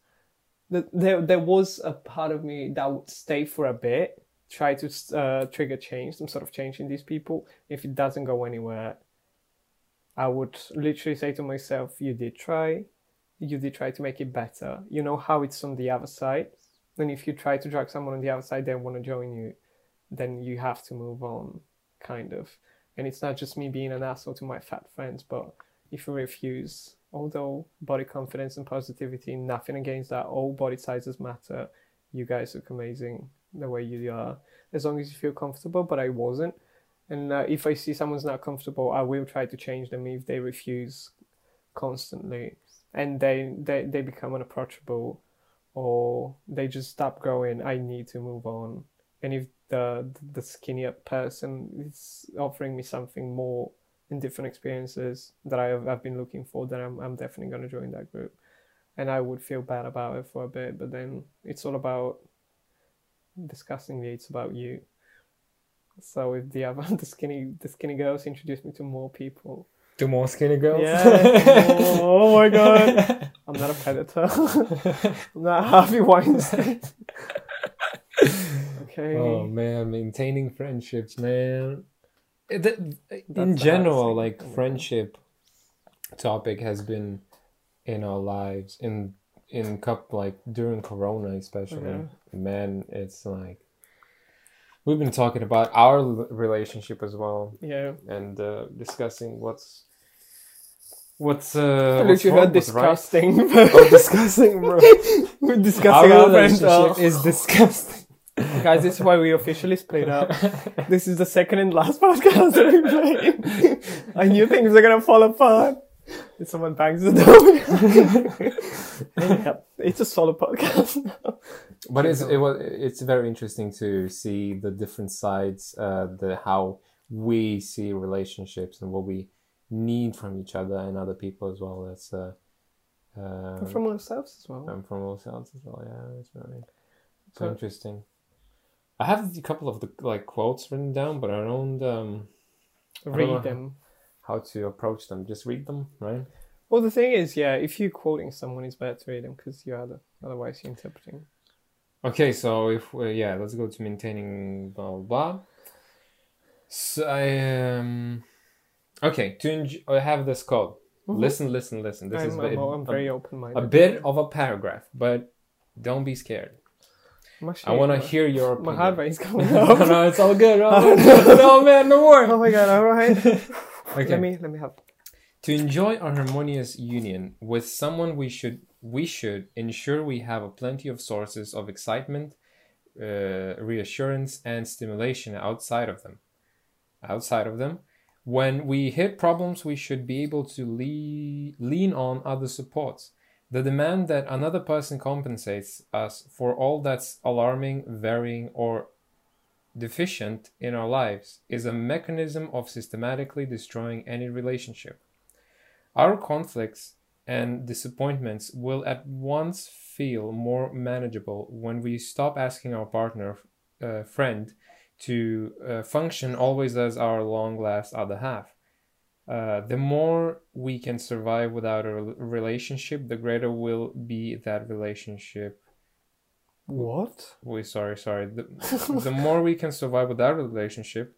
that there there was a part of me that would stay for a bit, try to uh, trigger change, some sort of change in these people. If it doesn't go anywhere, I would literally say to myself, "You did try, you did try to make it better. You know how it's on the other side. And if you try to drag someone on the other side, they want to join you, then you have to move on, kind of." And it's not just me being an asshole to my fat friends, but if you refuse, although body confidence and positivity, nothing against that, all body sizes matter. You guys look amazing the way you are, as long as you feel comfortable. But I wasn't, and uh, if I see someone's not comfortable, I will try to change them if they refuse constantly, and they they, they become unapproachable, or they just stop growing. I need to move on, and if the the skinnier person is offering me something more and different experiences that I have I've been looking for, then I'm I'm definitely gonna join that group. And I would feel bad about it for a bit, but then it's all about disgustingly it's about you. So if the other the skinny the skinny girls introduce me to more people. to more skinny girls. Yeah. oh, my god. I'm not a predator. I'm not Harvey Weinstein. okay. Oh man, maintaining friendships, man. Eh, That's in general, like friendship topic has been in our lives in in cup like during Corona especially. Yeah. Man, it's like we've been talking about our relationship as well Yeah. and uh, discussing what's what's uh what's you wrong heard with, right? disgusting. Oh, disgusting, bro. We're discussing our our relationship is disgusting. Guys, this is why we officially split up. This is the second and last podcast that we played. I knew things are gonna fall apart. Someone bangs the door. yeah, it's a solo podcast now. but it's it was it's very interesting to see the different sides uh the how we see relationships and what we need from each other and other people as well that's uh, uh From ourselves as well. and from ourselves as well yeah it's very so Okay. interesting i have a couple of the like quotes written down but i don't um don't know. Read them. How to approach them just read them right Well, the thing is, yeah, if you're quoting someone, it's better to read them because you're the, otherwise you're interpreting. Okay, so if we yeah, let's go to maintaining blah blah. So I um, okay to enj- I have this code. Mhm. Listen, listen, listen. This I'm, is I'm, very, I'm very open-minded. a bit of a paragraph, but don't be scared. I want to hear your opinion. My heart rate's going no, up. no, it's all good. Oh, no, man, no more. oh my god! All right. Okay. Let me let me have. To enjoy a harmonious union with someone, we should we should ensure we have a plenty of sources of excitement, uh, reassurance, and stimulation outside of them. Outside of them, when we hit problems, we should be able to le- lean on other supports. The demand that another person compensates us for all that's alarming, varying, or deficient in our lives is a mechanism of systematically destroying any relationship. Our conflicts and disappointments will at once feel more manageable when we stop asking our partner, uh, friend, to uh, function always as our long last other half. Uh, the more we can survive without a relationship, the greater will be that relationship What? we sorry sorry the, the more we can survive without a relationship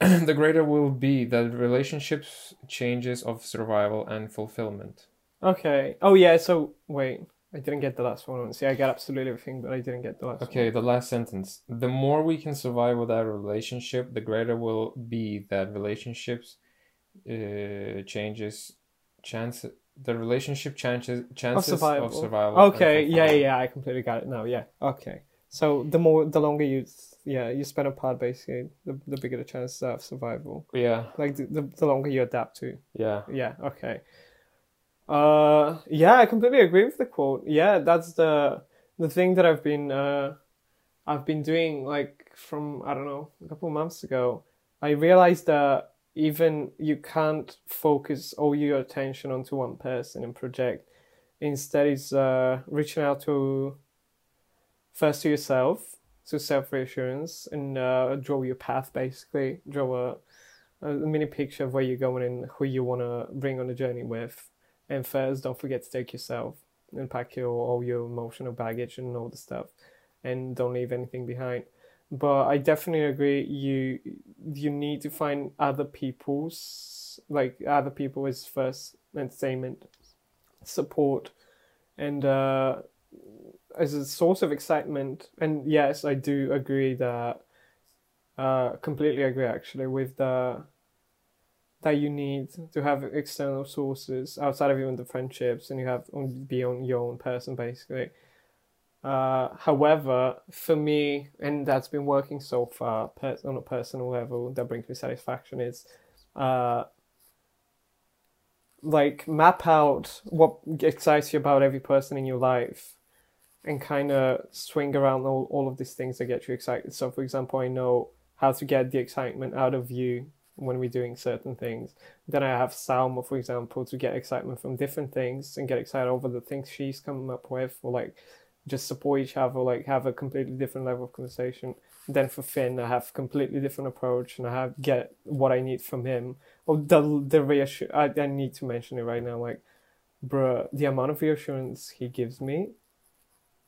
the greater will be that relationships changes of survival and fulfillment Okay. Oh yeah. So wait, I didn't get the last one. See, I got absolutely everything, but I didn't get the last. okay the last sentence the more we can survive without a relationship the greater will be that relationships uh, changes chance the relationship chances One. Of chances survival. of survival Okay. Yeah, yeah, yeah. I completely got it now. Yeah. Okay. So the more, the longer you, yeah, you spend apart, basically, the, the bigger the chances of survival. Yeah, Like the, the, the longer you adapt to. yeah. Yeah. Okay. Uh, yeah, I completely agree with the quote. Yeah, that's the the thing that I've been uh, I've been doing like from I don't know a couple of months ago. I realized that even you can't focus all your attention onto one person and project. Instead, is uh, reaching out to first to yourself, to self reassurance, and uh, draw your path. Basically, draw a a mini picture of where you're going and who you want to bring on the journey with. And first, don't forget to take yourself and pack your all your emotional baggage and all the stuff, and don't leave anything behind. But I definitely agree. You you need to find other people's like other people as first entertainment, support, and uh, as a source of excitement. And yes, I do agree that uh, completely agree actually with the that you need to have external sources outside of even the friendships, and you have be on your own person basically. Uh, however, for me, and that's been working so far per- on a personal level, that brings me satisfaction is, uh, like map out what excites you about every person in your life and kind of swing around all, all of these things that get you excited. So, for example, I know how to get the excitement out of you when we're doing certain things. Then I have Salma, for example, to get excitement from different things and get excited over the things she's coming up with, or like just support each other, like have a completely different level of conversation. Then for Finn, I have completely different approach, and I have get what I need from him. Or the the reassure. I, I need to mention it right now, like, bruh, the amount of reassurance he gives me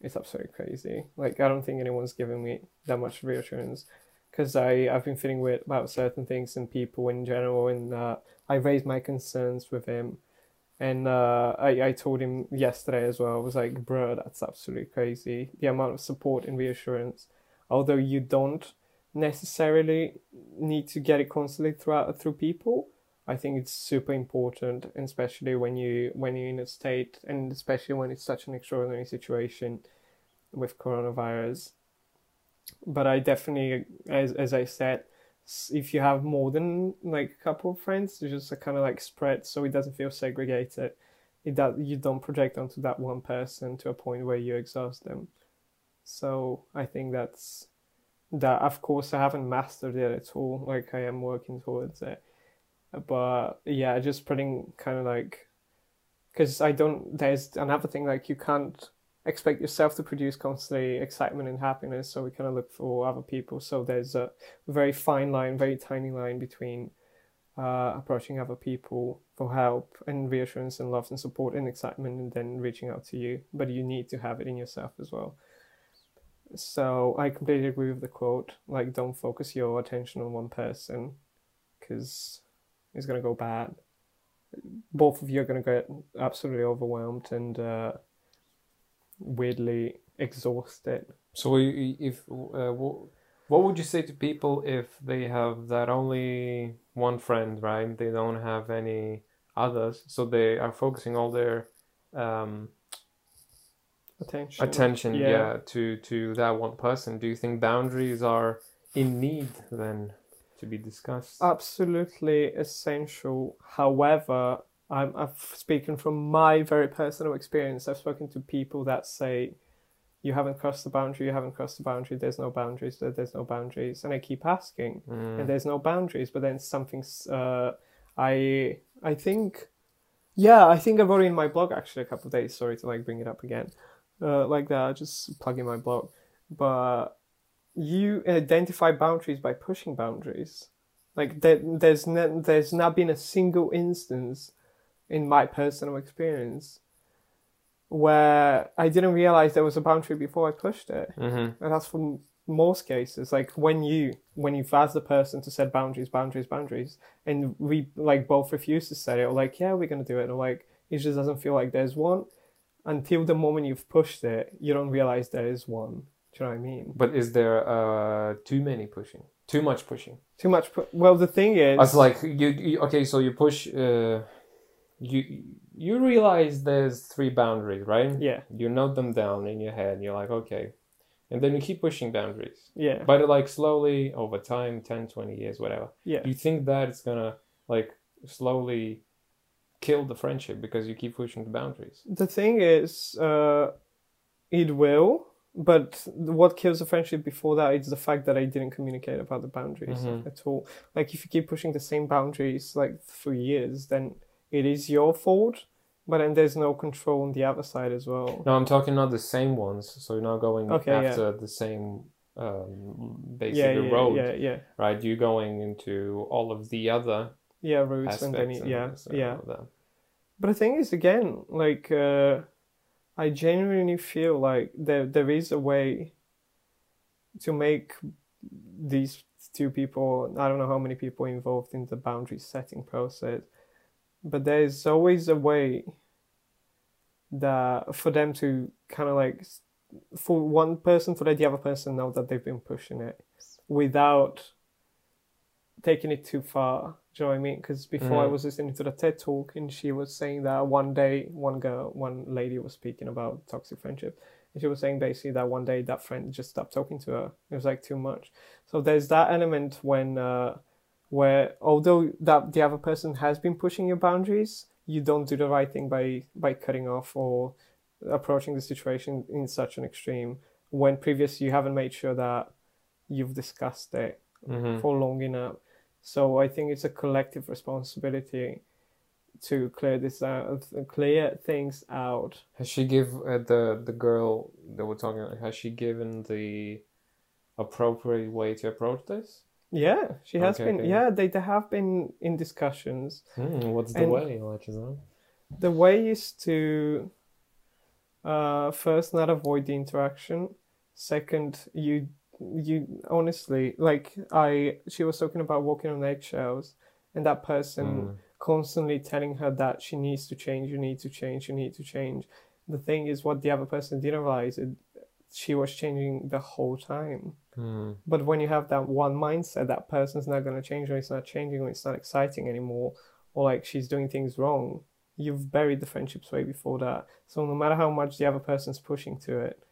it's absolutely crazy. Like I don't think anyone's giving me that much reassurance because I I've been feeling weird about certain things and people in general, and uh, I raised my concerns with him, and uh, I I told him yesterday as well. I was like, bro, that's absolutely crazy. The amount of support and reassurance, although you don't necessarily need to get it constantly throughout through people. I think it's super important, especially when you when you're in a state, and especially when it's such an extraordinary situation with coronavirus. But I definitely, as as I said, if you have more than like a couple of friends, you just uh, kind of like spread, so it doesn't feel segregated. It does you don't project onto that one person to a point where you exhaust them. So I think that's that. Of course, I haven't mastered it at all. Like I am working towards it but yeah, just putting kind of like, because I don't. There's another thing like you can't expect yourself to produce constantly excitement and happiness. So we kind of look for other people. So there's a very fine line, very tiny line between uh, approaching other people for help and reassurance and love and support and excitement, and then reaching out to you. But you need to have it in yourself as well. So I completely agree with the quote. Like, don't focus your attention on one person, because it's gonna go bad. Both of you are gonna get absolutely overwhelmed and uh, weirdly exhausted. So if uh, wh- what would you say to people if they have that only one friend, right? They don't have any others, so they are focusing all their um, Attention. attention, Yeah. yeah. to to that one person. Do you think boundaries are in need then to be discussed? Absolutely essential. However, I'm I've speaking from my very personal experience. I've spoken to people that say, "You haven't crossed the boundary. You haven't crossed the boundary. There's no boundaries. There's no boundaries." And I keep asking, Mm. and there's no boundaries. But then something's. Uh, I I think, yeah, I think I wrote in my blog actually a couple of days. Sorry to like bring it up again, uh, like that. Just plugging my blog, but you identify boundaries by pushing boundaries. Like there, there's ne- there's not been a single instance in my personal experience where I didn't realize there was a boundary before I pushed it. Mm-hmm. And that's for most cases. Like when you when you've asked the person to set boundaries, boundaries, boundaries, and we like both refuse to set it, or like yeah, we're gonna do it, or like it just doesn't feel like there's one. Until the moment you've pushed it, you don't realize there is one. Do you know what I mean? But is there uh, too many pushing? Too much pushing? Too much. Pu- well, the thing is, It's like you, you okay, so you push. Uh, you you realize there's three boundaries, right? yeah, You note them down in your head. You're like, okay, and then you keep pushing boundaries Yeah. but like slowly over time 10 20 years whatever Yeah. you think that it's gonna like slowly kill the friendship because you keep pushing the boundaries The thing is, uh, it will, but what kills the friendship before that is the fact that I didn't communicate about the boundaries Mhm. at all. Like, if you keep pushing the same boundaries like for years, then it is your fault, but then there's no control on the other side as well. no i'm talking not the same ones so you're not going Okay, yeah. after the same um, basically yeah, road yeah, yeah, right you're going into all of the other yeah, routes and then it- yeah, and yeah. But the thing is, again, like uh, I genuinely feel like there there is a way to make these two people. I don't know how many people involved in the boundary setting process, but there is always a way that for them to kind of like for one person for let the other person know that they've been pushing it without taking it too far. Do you know what I mean? Because before I Mhm. was listening to the TED talk, and she was saying that one day, one girl, one lady was speaking about toxic friendship, and she was saying basically that one day that friend just stopped talking to her. It was like too much. So there's that element when, uh, where although that the other person has been pushing your boundaries, you don't do the right thing by by cutting off or approaching the situation in such an extreme when previously you haven't made sure that you've discussed it Mhm. for long enough. So I think it's a collective responsibility to clear this out, clear things out. Has she give uh, the the girl that we're talking? About, has she given the appropriate way to approach this? Yeah, she has Okay, been. okay. Yeah, they, they have been in discussions. Hmm, what's the And- way? Let. The way is to uh, first not avoid the interaction. Second, you you honestly like I. She was talking about walking on eggshells, and that person. Mm. constantly telling her that she needs to change, you need to change, you need to change. The thing is, what the other person didn't realize is she was changing the whole time. Hmm. But when you have that one mindset, that person's not going to change, or it's not changing, or it's not exciting anymore, or like she's doing things wrong, you've buried the friendships way before that. So no matter how much the other person's pushing to it,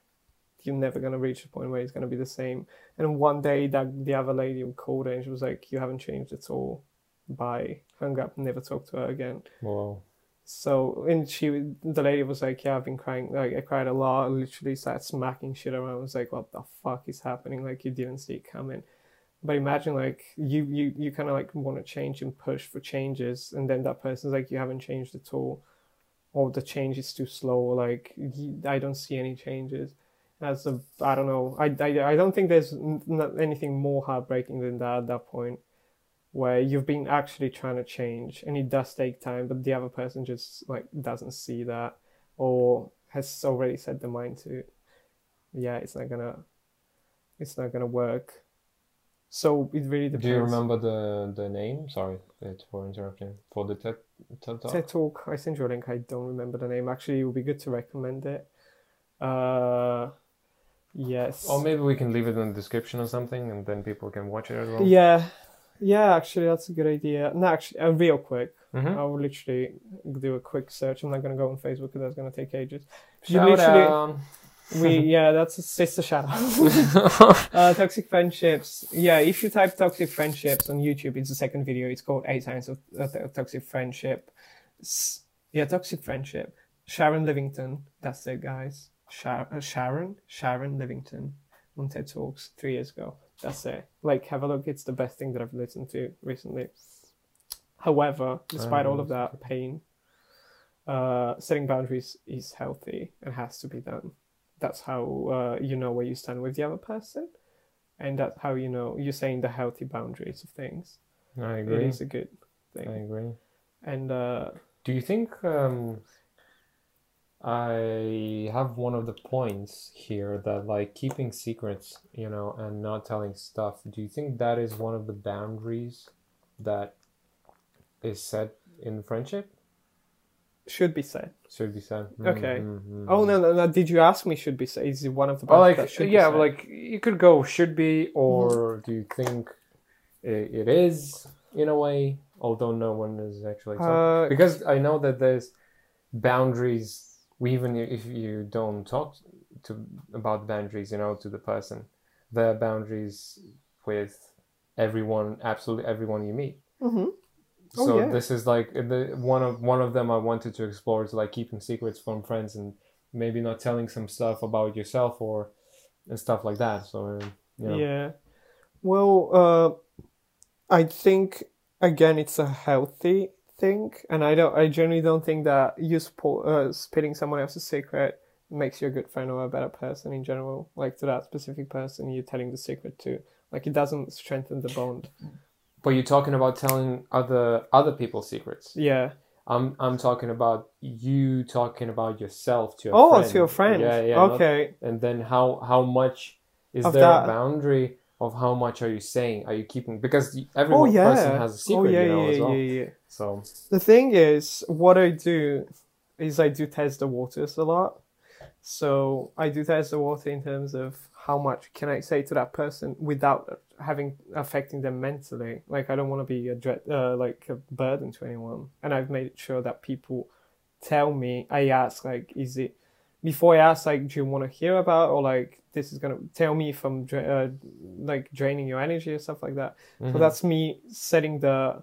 you're never going to reach a point where it's going to be the same. And one day, that the other lady called her and she was like, "You haven't changed at all." Bye. Hung up. Never talked to her again. Wow. So and she, the lady was like, "Yeah, I've been crying. Like I cried a lot. I literally started smacking shit around. I was like, what the fuck is happening? Like you didn't see it coming." But imagine like you you you kind of like want to change and push for changes, and then that person's like, "You haven't changed at all," or the change is too slow. Like I don't see any changes. That's a I don't know. I I, I don't think there's n- anything more heartbreaking than that at that point where you've been actually trying to change and it does take time but the other person just like doesn't see that or has already set the mind to yeah it's not gonna it's not gonna work. So it really depends Do you remember the the name? Sorry, for interrupting. For the TED TED talk. TED Talk. I sent you a link. I don't remember the name. Actually it would be good to recommend it. Uh yes. Or maybe we can leave it in the description or something, and then people can watch it as well. yeah yeah actually that's a good idea no actually uh, real quick Mhm. I will literally do a quick search. I'm not gonna go on Facebook because that's gonna take ages. You literally- out. We yeah, that's a sister shout out. uh, toxic friendships. Yeah, if you type toxic friendships on YouTube, it's the second video. It's called Eight Signs of uh, Toxic Friendship. S- yeah, toxic friendship. Sharon Livingston. That's it, guys. Shar- uh, Sharon Sharon Livingston on TED Talks three years ago. That's it. Like, have a look. It's the best thing that I've listened to recently. However, despite all of that pain, uh, setting boundaries is healthy and has to be done. That's how uh, you know where you stand with the other person, and that's how you know you're saying the healthy boundaries of things. I agree. It is a good thing. I agree. And uh, Do you think um, I have one of the points here that like keeping secrets, you know, and not telling stuff? Do you think that is one of the boundaries that is set in friendship? should be said. Should be said. Okay. Mhm, Oh no, no, no! Did you ask me? Should be said? Is it one of the boundaries like should be yeah, like you could go should be, or Mm-hmm. do you think it, it is in a way? Although no one is actually. Uh, because I know that there's boundaries. We even if you don't talk to about boundaries you know to the person their boundaries with everyone absolutely everyone you meet Mm-hmm. Oh, so yeah. this is like the one of one of them i wanted to explore is like keeping secrets from friends and maybe not telling some stuff about yourself or and stuff like that so you know Yeah. Well, uh, I think again it's a healthy thing, and I don't. I generally don't think that you spo- uh, spitting someone else's secret makes you a good friend or a better person in general. Like to that specific person you're telling the secret to. Like it doesn't strengthen the bond. but you're talking about telling other other people's secrets Yeah. i'm i'm talking about you talking about yourself to your Oh, friend to your friend. yeah yeah not- Okay. and then how how much is Of there that- a boundary of how much are you saying are you keeping because every Oh yeah. person has a secret oh yeah, you know yeah, as well yeah, yeah. so The thing is, what I do is I do test the waters a lot. So I do test the water in terms of how much can I say to that person without having affecting them mentally. Like I don't want to be a dread, uh, like a burden to anyone, and I've made sure that people tell me. I ask like, is it before I ask like, do you want to hear about or like this is gonna tell me from dra- uh, like draining your energy or stuff like that. So mhm. that's me setting the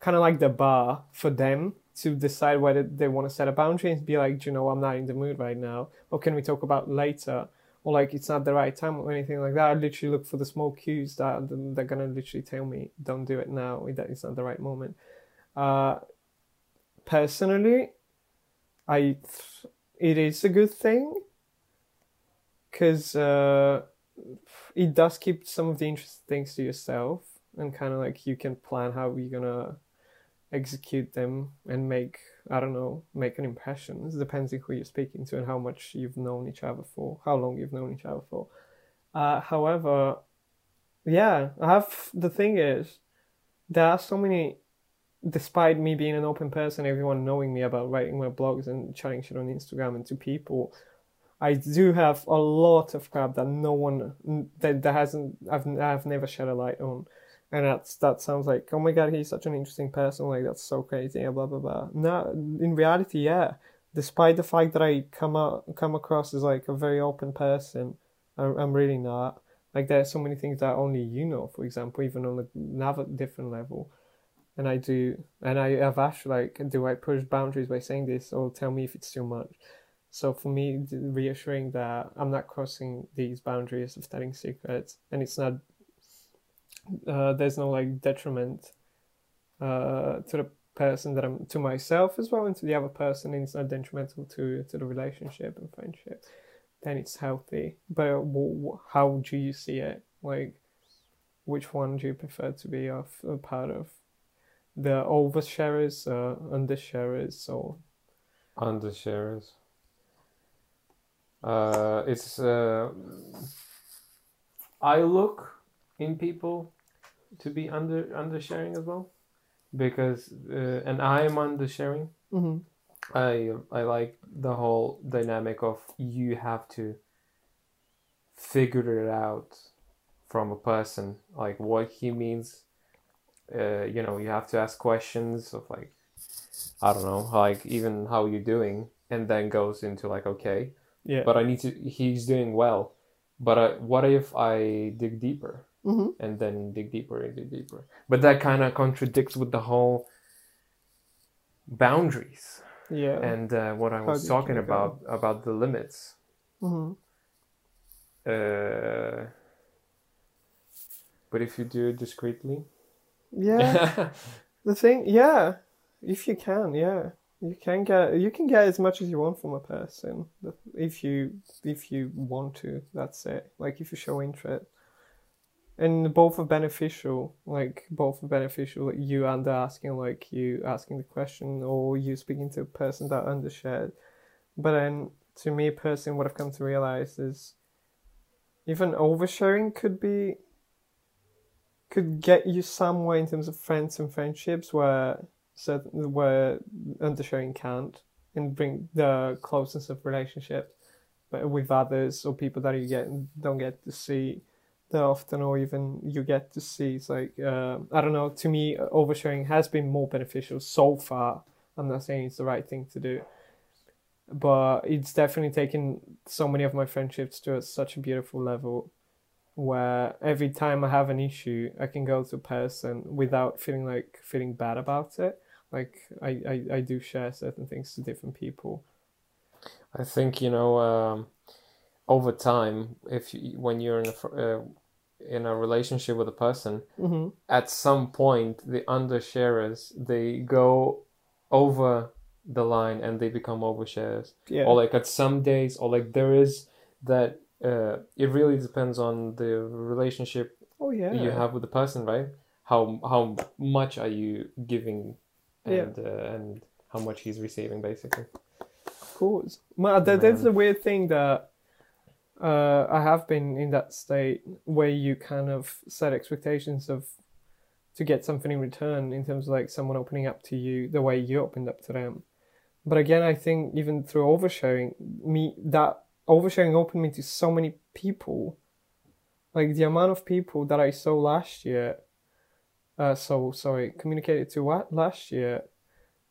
kind of like the bar for them to decide whether they want to set a boundary and be like, Do you know, I'm not in the mood right now, or can we talk about later, or like it's not the right time or anything like that. I literally look for the small cues that they're gonna literally tell me, don't do it now. That it's not the right moment. Uh, personally, I it is a good thing because uh, it does keep some of the interesting things to yourself and kind of like you can plan how you're gonna execute them and make I don't know make an impression. It depends on who you're speaking to and how much you've known each other for, how long you've known each other for. Uh, however, yeah, I have the thing is there are so many. Despite me being an open person, everyone knowing me about writing my blogs and chatting shit on Instagram and to people, I do have a lot of crap that no one that, that hasn't I've I've never shed a light on, and that's that sounds like oh my god he's such an interesting person like that's so crazy and blah blah blah. No, in reality, yeah. Despite the fact that I come out come across as like a very open person, I'm, I'm really not. Like there's so many things that only you know. For example, even on another different level, and I do, and I have asked like, do I push boundaries by saying this, or tell me if it's too much. So for me, reassuring that I'm not crossing these boundaries of telling secrets, and it's not, uh, there's no like detriment, uh, to the person that I'm to myself as well, and to the other person, and it's not detrimental to to the relationship and friendship. Then it's healthy. But w- how do you see it? Like, which one do you prefer to be of a part of? The oversharers, uh, undersharers, or undersharers. Uh it's uh i look in people to be under undersharing as well because uh, and i am undersharing. Mm-hmm. i i like the whole dynamic of you have to figure it out from a person like what he means uh, you know you have to ask questions of like i don't know like even how you're doing and then goes into like okay yeah. but i need to he's doing well but I, what if i dig deeper mm-hmm. and then dig deeper and dig deeper but that kind of contradicts with the whole boundaries Yeah. and uh, what i was talking can you go? about about the limits mm-hmm. uh, but if you do it discreetly Yeah. the thing, yeah. If you can, yeah, you can get you can get as much as you want from a person if you if you want to. That's it. Like if you show interest, and both are beneficial. Like both are beneficial. Like you under asking, like you asking the question, or you speaking to a person that undershared. But then, to me, personally, what I've come to realize is even oversharing could be could get you somewhere in terms of friends and friendships where certain where undersharing can't and bring the closeness of relationship with others or people that you get don't get to see that often or even you get to see it's like uh, i don't know to me oversharing has been more beneficial so far. I'm not saying it's the right thing to do but it's definitely taken so many of my friendships to a, such a beautiful level where every time I have an issue, I can go to a person without feeling like feeling bad about it. Like I, I, I do share certain things to different people. I think you know um, over time, if you, when you're in a uh, in a relationship with a person, Mm-hmm. at some point the undersharers they go over the line and they become overshares. Yeah. Or like at some days, or like there is that. Uh, it really depends on the relationship oh yeah. you have with the person, right? How how much are you giving, Yeah. and uh, and how much he's receiving, basically. Of course. Well, Man. a weird thing that uh, I have been in that state where you kind of set expectations of to get something in return in terms of like someone opening up to you the way you opened up to them. But again, I think even through oversharing, me that oversharing opened me to so many people. Like the amount of people that I saw last year, uh, so sorry, communicated to what last year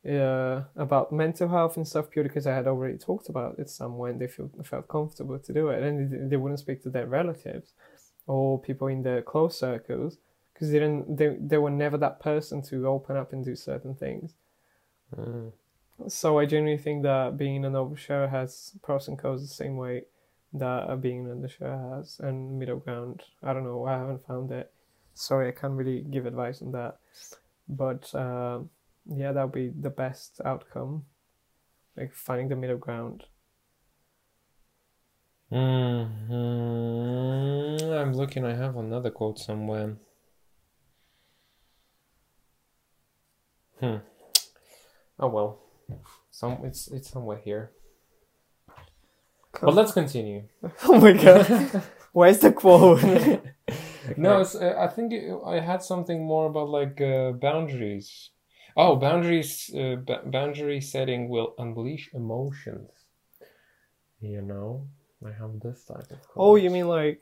uh, about mental health and stuff purely because I had already talked about it somewhere and they feel, felt comfortable to do it. And they, wouldn't speak to their relatives or people in their close circles because they didn't they, they were never that person to open up and do certain things. Mm. So I genuinely think that being an overshare has pros and cons the same way that being an undershare has and middle ground. I don't know, I haven't found it. Sorry, I can't really give advice on that. But uh, yeah, that would be the best outcome. Like finding the middle ground. Mhm. I'm looking. I have another quote somewhere. Hmm. Oh well. Some it's it's somewhere here. But let's continue. oh my god, where's the quote? No, it's, uh, I think it, I had something more about like uh, boundaries. Oh, boundaries. Uh, b- boundary setting will unleash emotions. You know, I have this type of. oh, you mean like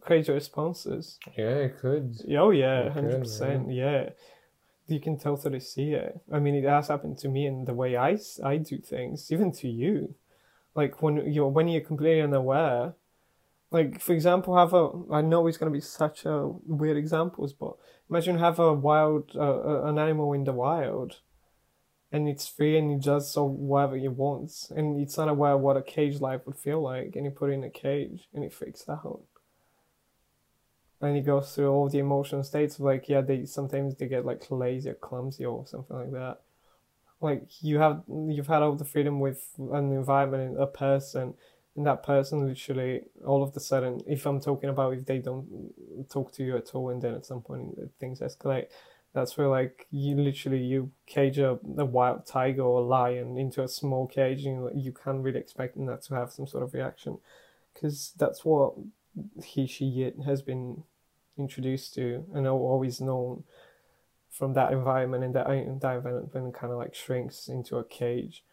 crazy responses? Yeah, it could. Oh yeah, hundred percent. Yeah, you can totally see it. I mean, it has happened to me in the way I, I do things, even to you. Like when you're when you're completely unaware. Like for example, have a I know it's gonna be such a weird examples, but imagine have a wild uh, uh, an animal in the wild, and it's free and it does so whatever it wants, and it's not aware what a cage life would feel like, and you put it in a cage and it freaks out and he goes through all the emotional states of like yeah they sometimes they get like lazy or clumsy or something like that. Like you have you've had all the freedom with an environment and a person and that person literally all of the sudden if i'm talking about if they don't talk to you at all and then at some point things escalate that's where like you literally you cage a, a wild tiger or a lion into a small cage and you can't really expect that to have some sort of reaction. Because that's what he she it has been introduced to and al- always known from that environment and that, that environment kind of like shrinks into a cage.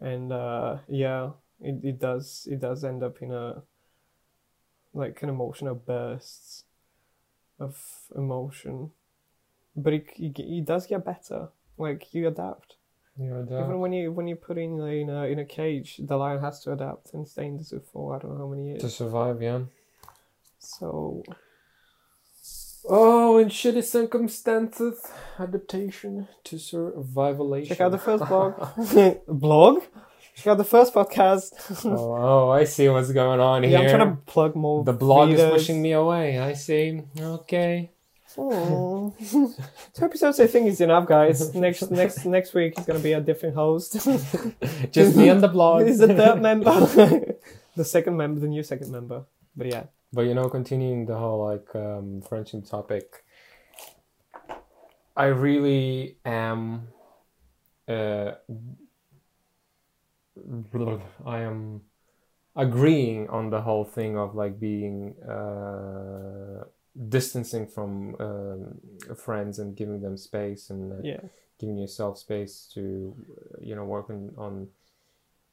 And uh yeah it, it does it does end up in a like an emotional bursts of emotion. But it, it, it does get better. Like you adapt. Yeah, even when you when you put in in a in a cage the lion has to adapt and stay in the zoo for i don't know how many years. To survive, yeah. So Oh, in shitty circumstances, adaptation to survivalation. Check out the first blog. blog? Check out the first podcast. oh, oh, I see what's going on yeah, here. I'm trying to plug more. The blog is pushing me away. I see. Okay. Aw. Two episodes, I think, is enough, guys. Next, next, next week is gonna be a different host. Just me and the blog. He's the third member. the second member, the new second member. But yeah, But you know, continuing the whole like um, friendship topic, I really am. Uh, I am agreeing on the whole thing of like being uh, distancing from um, friends and giving them space and uh, yeah, giving yourself space to you know work on on,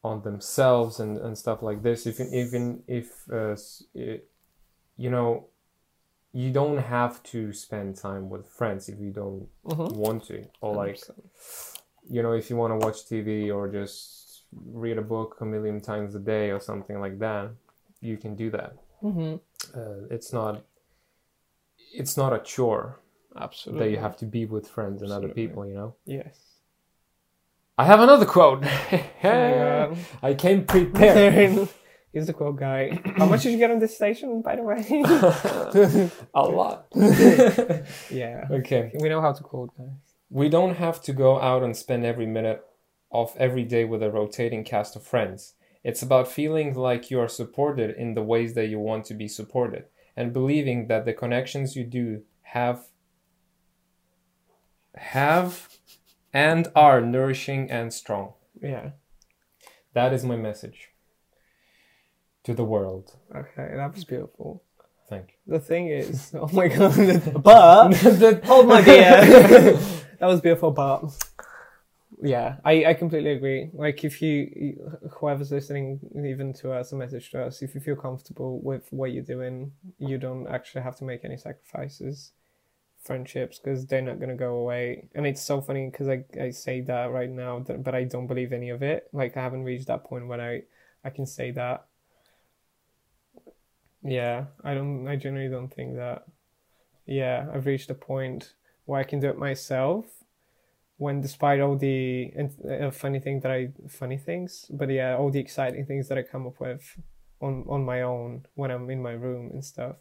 on themselves and, and stuff like this even even if uh, it, you know you don't have to spend time with friends if you don't mm-hmm. want to or like you know if you want to watch tv or just read a book a million times a day or something like that, you can do that. Mm-hmm. Uh, it's not it's not a chore Absolutely. that you have to be with friends and other people, you know. Yes. I have another quote. I came prepared. He's the quote guy. How much did you get on this station, by the way? a lot. yeah. okay. We know how to quote guys. We don't have to go out and spend every minute of every day with a rotating cast of friends. It's about feeling like you are supported in the ways that you want to be supported and believing that the connections you do have have and are nourishing and strong. Yeah. That is my message to the world. Okay, that was beautiful. Thank you. The thing is, oh my god, but you. oh my dear, that was beautiful. But yeah, I, I completely agree. Like if you, whoever's listening, even to us, a message to us, if you feel comfortable with what you're doing, you don't actually have to make any sacrifices. Friendships, because they're not gonna go away. And it's so funny because I I say that right now, that- but I don't believe any of it. Like I haven't reached that point when I I can say that. Yeah, I don't. I generally don't think that. Yeah, I've reached a point where I can do it myself. When, despite all the uh, funny thing that I funny things, but yeah, all the exciting things that I come up with on on my own when I'm in my room and stuff,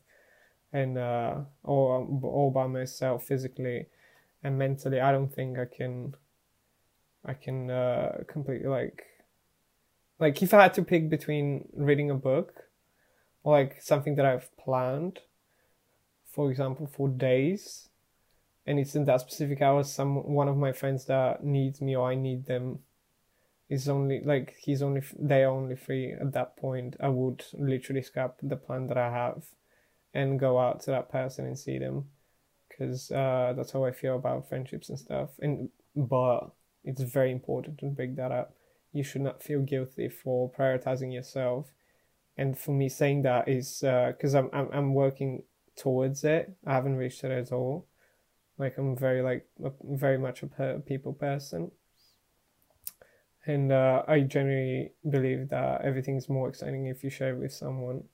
and uh, all all by myself physically and mentally, I don't think I can. I can uh, completely like, like if I had to pick between reading a book like something that I've planned, for example, for days, and it's in that specific hour, some one of my friends that needs me or I need them is only like he's only they are only free at that point. I would literally scrap the plan that I have and go out to that person and see them because uh, that's how I feel about friendships and stuff. And but it's very important to break that up. You should not feel guilty for prioritizing yourself and for me saying that is because I'm, I'm I'm working towards it. I haven't reached it at all. Like I'm very like very much a per- people person, and uh, I generally believe that everything's more exciting if you share it with someone,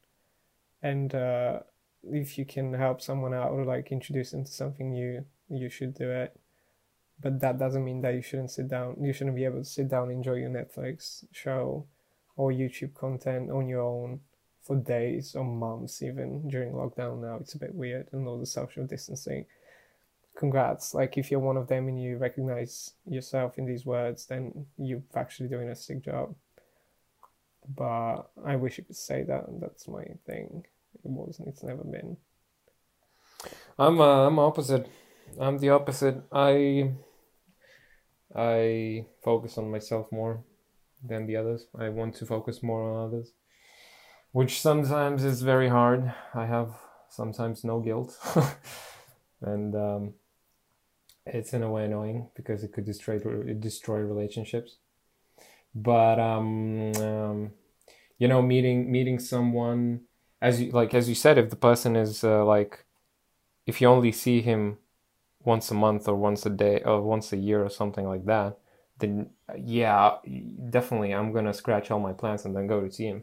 and uh, if you can help someone out or like introduce them to something new, you should do it. But that doesn't mean that you shouldn't sit down. You shouldn't be able to sit down and enjoy your Netflix show or YouTube content on your own for days or months, even during lockdown now. It's a bit weird and all the social distancing. Congrats. Like, if you're one of them and you recognize yourself in these words, then you're actually doing a sick job. But I wish I could say that. That's my thing. It wasn't, it's never been. I'm uh, I'm opposite. I'm the opposite. I I focus on myself more than the others. I want to focus more on others, which sometimes is very hard. I have sometimes no guilt, and um, it's in a way annoying because it could destroy destroy relationships. But um, um, you know, meeting meeting someone as you like as you said, if the person is uh, like if you only see him once a month or once a day or once a year or something like that, then yeah, definitely I'm gonna scratch all my plans and then go to see him.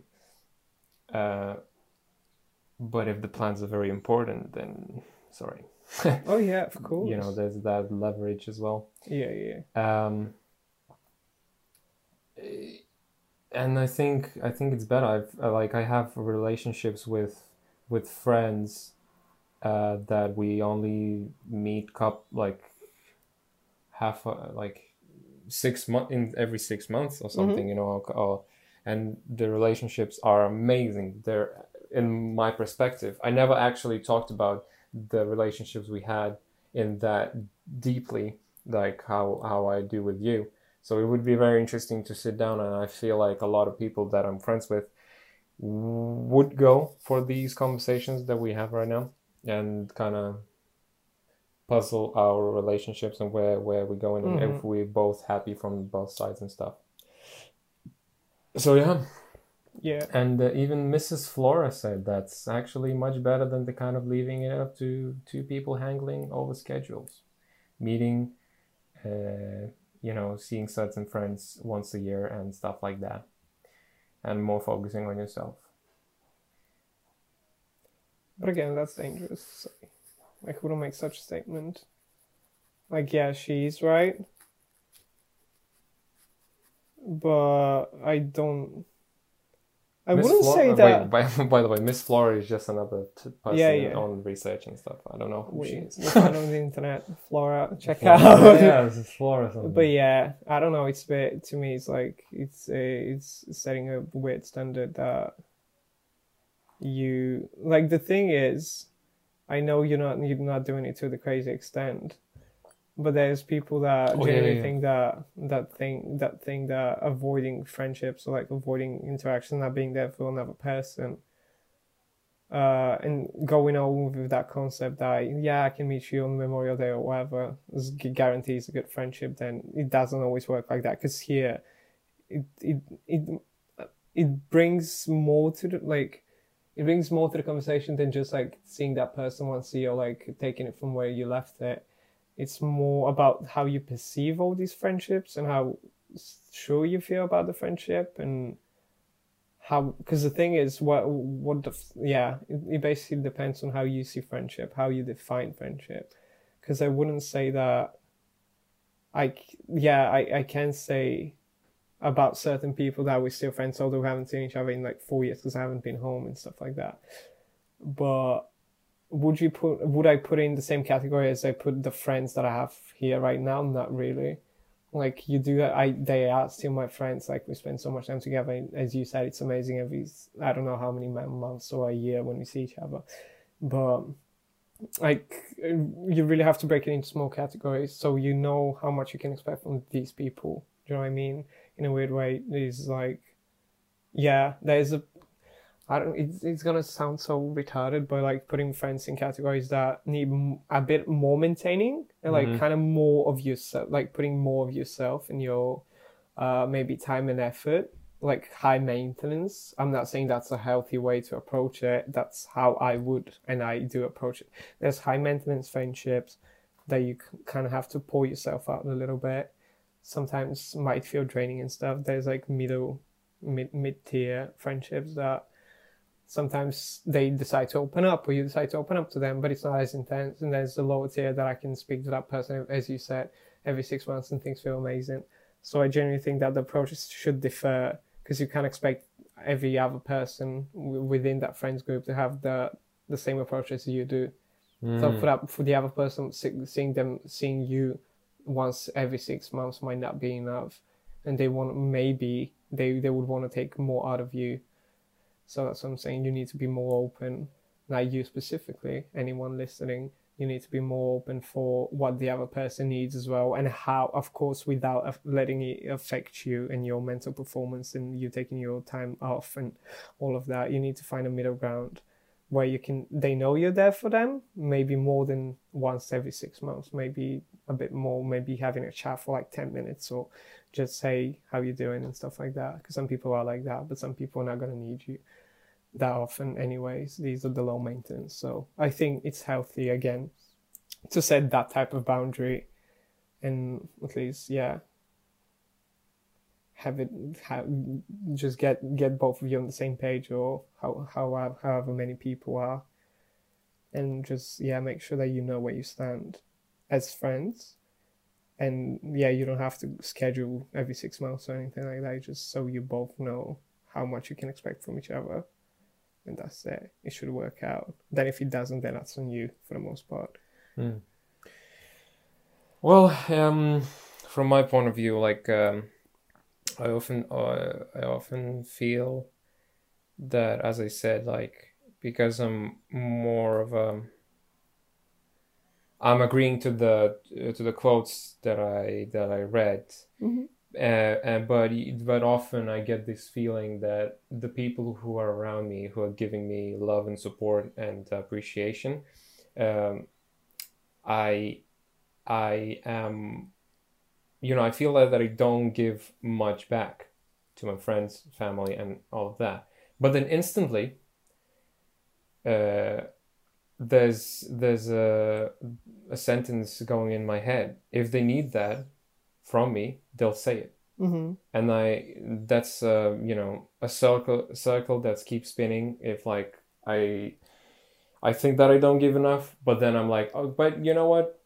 Uh, but if the plans are very important, then sorry, Oh, yeah, of course. you know, there's that leverage as well. Yeah, yeah. Um, and I think I think it's better. I've uh, like I have relationships with with friends uh, that we only meet cup like half uh, like six month in every six months or mm-hmm. something, you know. Or, or, and the relationships are amazing. They're in my perspective. I never actually talked about the relationships we had in that deeply, like how how I do with you. So it would be very interesting to sit down, and I feel like a lot of people that I'm friends with would go for these conversations that we have right now and kind of puzzle our relationships and where where we're going and if we're both happy from both sides and stuff. So yeah, Yeah. and uh, even Mrs. Flora said that's actually much better than the kind of leaving it up to two people handling all the schedules, meeting, uh, you know seeing certain friends once a year and stuff like that and more focusing on yourself But again, that's dangerous. Like, who don't make such a statement? Like, yeah, she's right. But I don't. I Miss wouldn't Flora- say uh, wait, that. by, by the way miss flora is just another t- person Yeah, yeah. on research and stuff i don't know who she We, is we find on the internet, Flora, check Flora. out. yeah it's flora something. But yeah, I don't know. It's a bit to me. It's like it's a, it's setting a weird standard that you like. The thing is, I know you're not you're not doing it to the crazy extent, but there's people that Oh, generally yeah, yeah. think that that thing that thing that avoiding friendships or like avoiding interaction, not being there for another person. Uh, and going on with that concept that yeah, I can meet you on Memorial Day or whatever guarantees a good friendship. Then it doesn't always work like that because here, it it it it brings more to the like, it brings more to the conversation than just like seeing that person once or like taking it from where you left it. It's more about how you perceive all these friendships and how sure you feel about the friendship and how because the thing is what what the yeah it, it basically depends on how you see friendship how you define friendship because i wouldn't say that i yeah i i can say about certain people that we're still friends although we haven't seen each other in like four years because i haven't been home and stuff like that. But would you put would i put in the same category as i put the friends that i have here right now? Not really. Like you do i they are still my friends like we spend so much time together. As you said it's amazing every i don't know how many months or a year when we see each other. But like you really have to break it into small categories so you know how much you can expect from these people. Do you know what i mean in a weird way it's like yeah there's a I don't. It's, it's gonna sound so retarded, but like putting friends in categories that need a bit more maintaining and like Mhm. kind of more of yourself, like putting more of yourself in your uh, maybe time and effort, like high maintenance. I'm not saying that's a healthy way to approach it. That's how I would and I do approach it. There's high maintenance friendships that you kind of have to pull yourself out a little bit. Sometimes might feel draining and stuff. There's like middle, mid mid tier friendships that sometimes they decide to open up or you decide to open up to them, but it's not as intense. And there's the lower tier that I can speak to that person, as you said, every six months and things feel amazing. So I genuinely think that the approaches should differ because you can't expect every other person w- within that friends group to have the the same approach as you do. So Mm. for that, for the other person, se- seeing them, seeing you once every six months might not be enough, and they want maybe they they would want to take more out of you. So that's what I'm saying. You need to be more open. Not you specifically, anyone listening. You need to be more open for what the other person needs as well, and how, of course, without letting it affect you and your mental performance and you taking your time off and all of that. You need to find a middle ground where you can they know you're there for them maybe more than once every six months maybe a bit more maybe having a chat for like 10 minutes or just say how you're doing? and stuff like that because some people are like that but some people are not going to need you that often anyways. These are the low maintenance. So i think it's healthy again to set that type of boundary and at least yeah have it have just get get both of you on the same page or how how however many people are. And just yeah make sure that you know where you stand as friends. And yeah you don't have to schedule every six months or anything like that. Just so you both know how much you can expect from each other. And that's it. It should work out. Then if it doesn't then that's on you for the most part. Mm. Well, um, from my point of view, like um, I often, uh, I often feel that, as I said, like because I'm more of a, I'm agreeing to the to the quotes that I that I read, mm-hmm. uh, and but but often I get this feeling that the people who are around me, who are giving me love and support and appreciation, um, I I am, you know, I feel that, that I don't give much back to my friends, family, and all of that. But then instantly, uh, there's there's a a sentence going in my head. If they need that, from me, they'll say it. Mm-hmm. and I that's uh, you know a circle circle that keeps spinning if like I I think that I don't give enough but then I'm like oh but you know what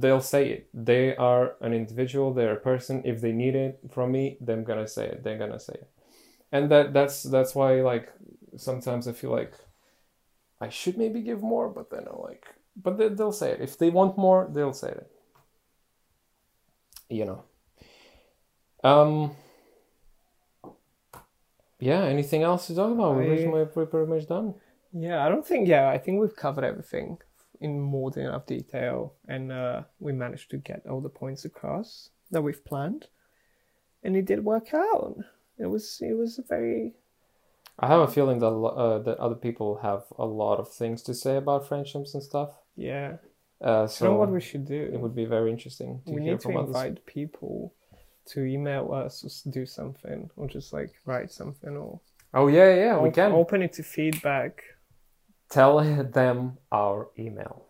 they'll say it they are an individual they're a person if they need it from me they're gonna say it they're gonna say it and that that's that's why like sometimes I feel like I should maybe give more but then I'm like but they, they'll say it if they want more they'll say it you know um. Yeah. Anything else to talk about? We're pretty I- we're pretty much done. Yeah, I don't think. Yeah, I think we've covered everything in more than enough detail, and uh, we managed to get all the points across that we've planned, and it did work out. It was it was a very I have a feeling that uh, that other people have a lot of things to say about friendships and stuff. yeah. Uh, So, you know what we should do? it would be very interesting to we hear need to others. invite people to email us or do something, or just like write something, or Oh yeah, yeah, we op- can open it to feedback. Tell them our email.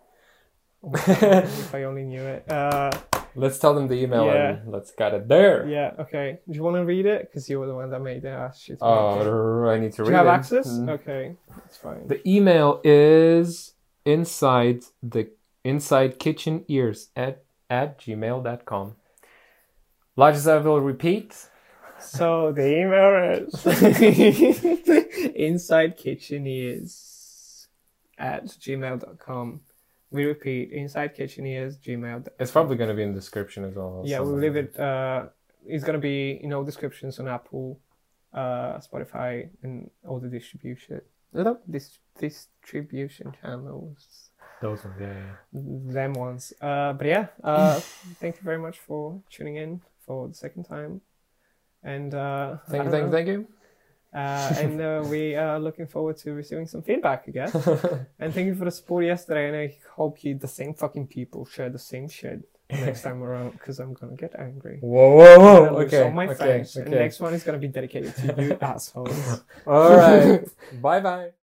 if I only knew it. Uh, Let's tell them the email Yeah. and let's get it there. yeah. Okay. Do you want to read it? Because you were the one that made it. Shit. it. Oh, I need to Do read Do you have it. access? Mm. Okay, that's fine. The email is inside the inside kitchen ears at at gmail.com. As I will repeat. So the email is inside kitchen is at gmail.com. We repeat, inside kitchen is gmail. It's probably going to be in the description as well. Yeah, we'll leave it. Uh, it's gonna be in all descriptions on Apple, uh, Spotify, and all the distribution. Dis- distribution channels, Those ones, yeah, yeah. them ones. Uh, but yeah, uh, thank you very much for tuning in for the second time, and uh, Thank you, thank you, thank you. Uh, and uh, we are looking forward to receiving some feedback, I guess. and thank you for the support yesterday. And I hope you, the same fucking people, share the same shit next time around because I'm gonna get angry. Whoa, whoa, whoa. Okay, all my okay, friends. And next one is gonna be dedicated to you assholes. All right. bye bye.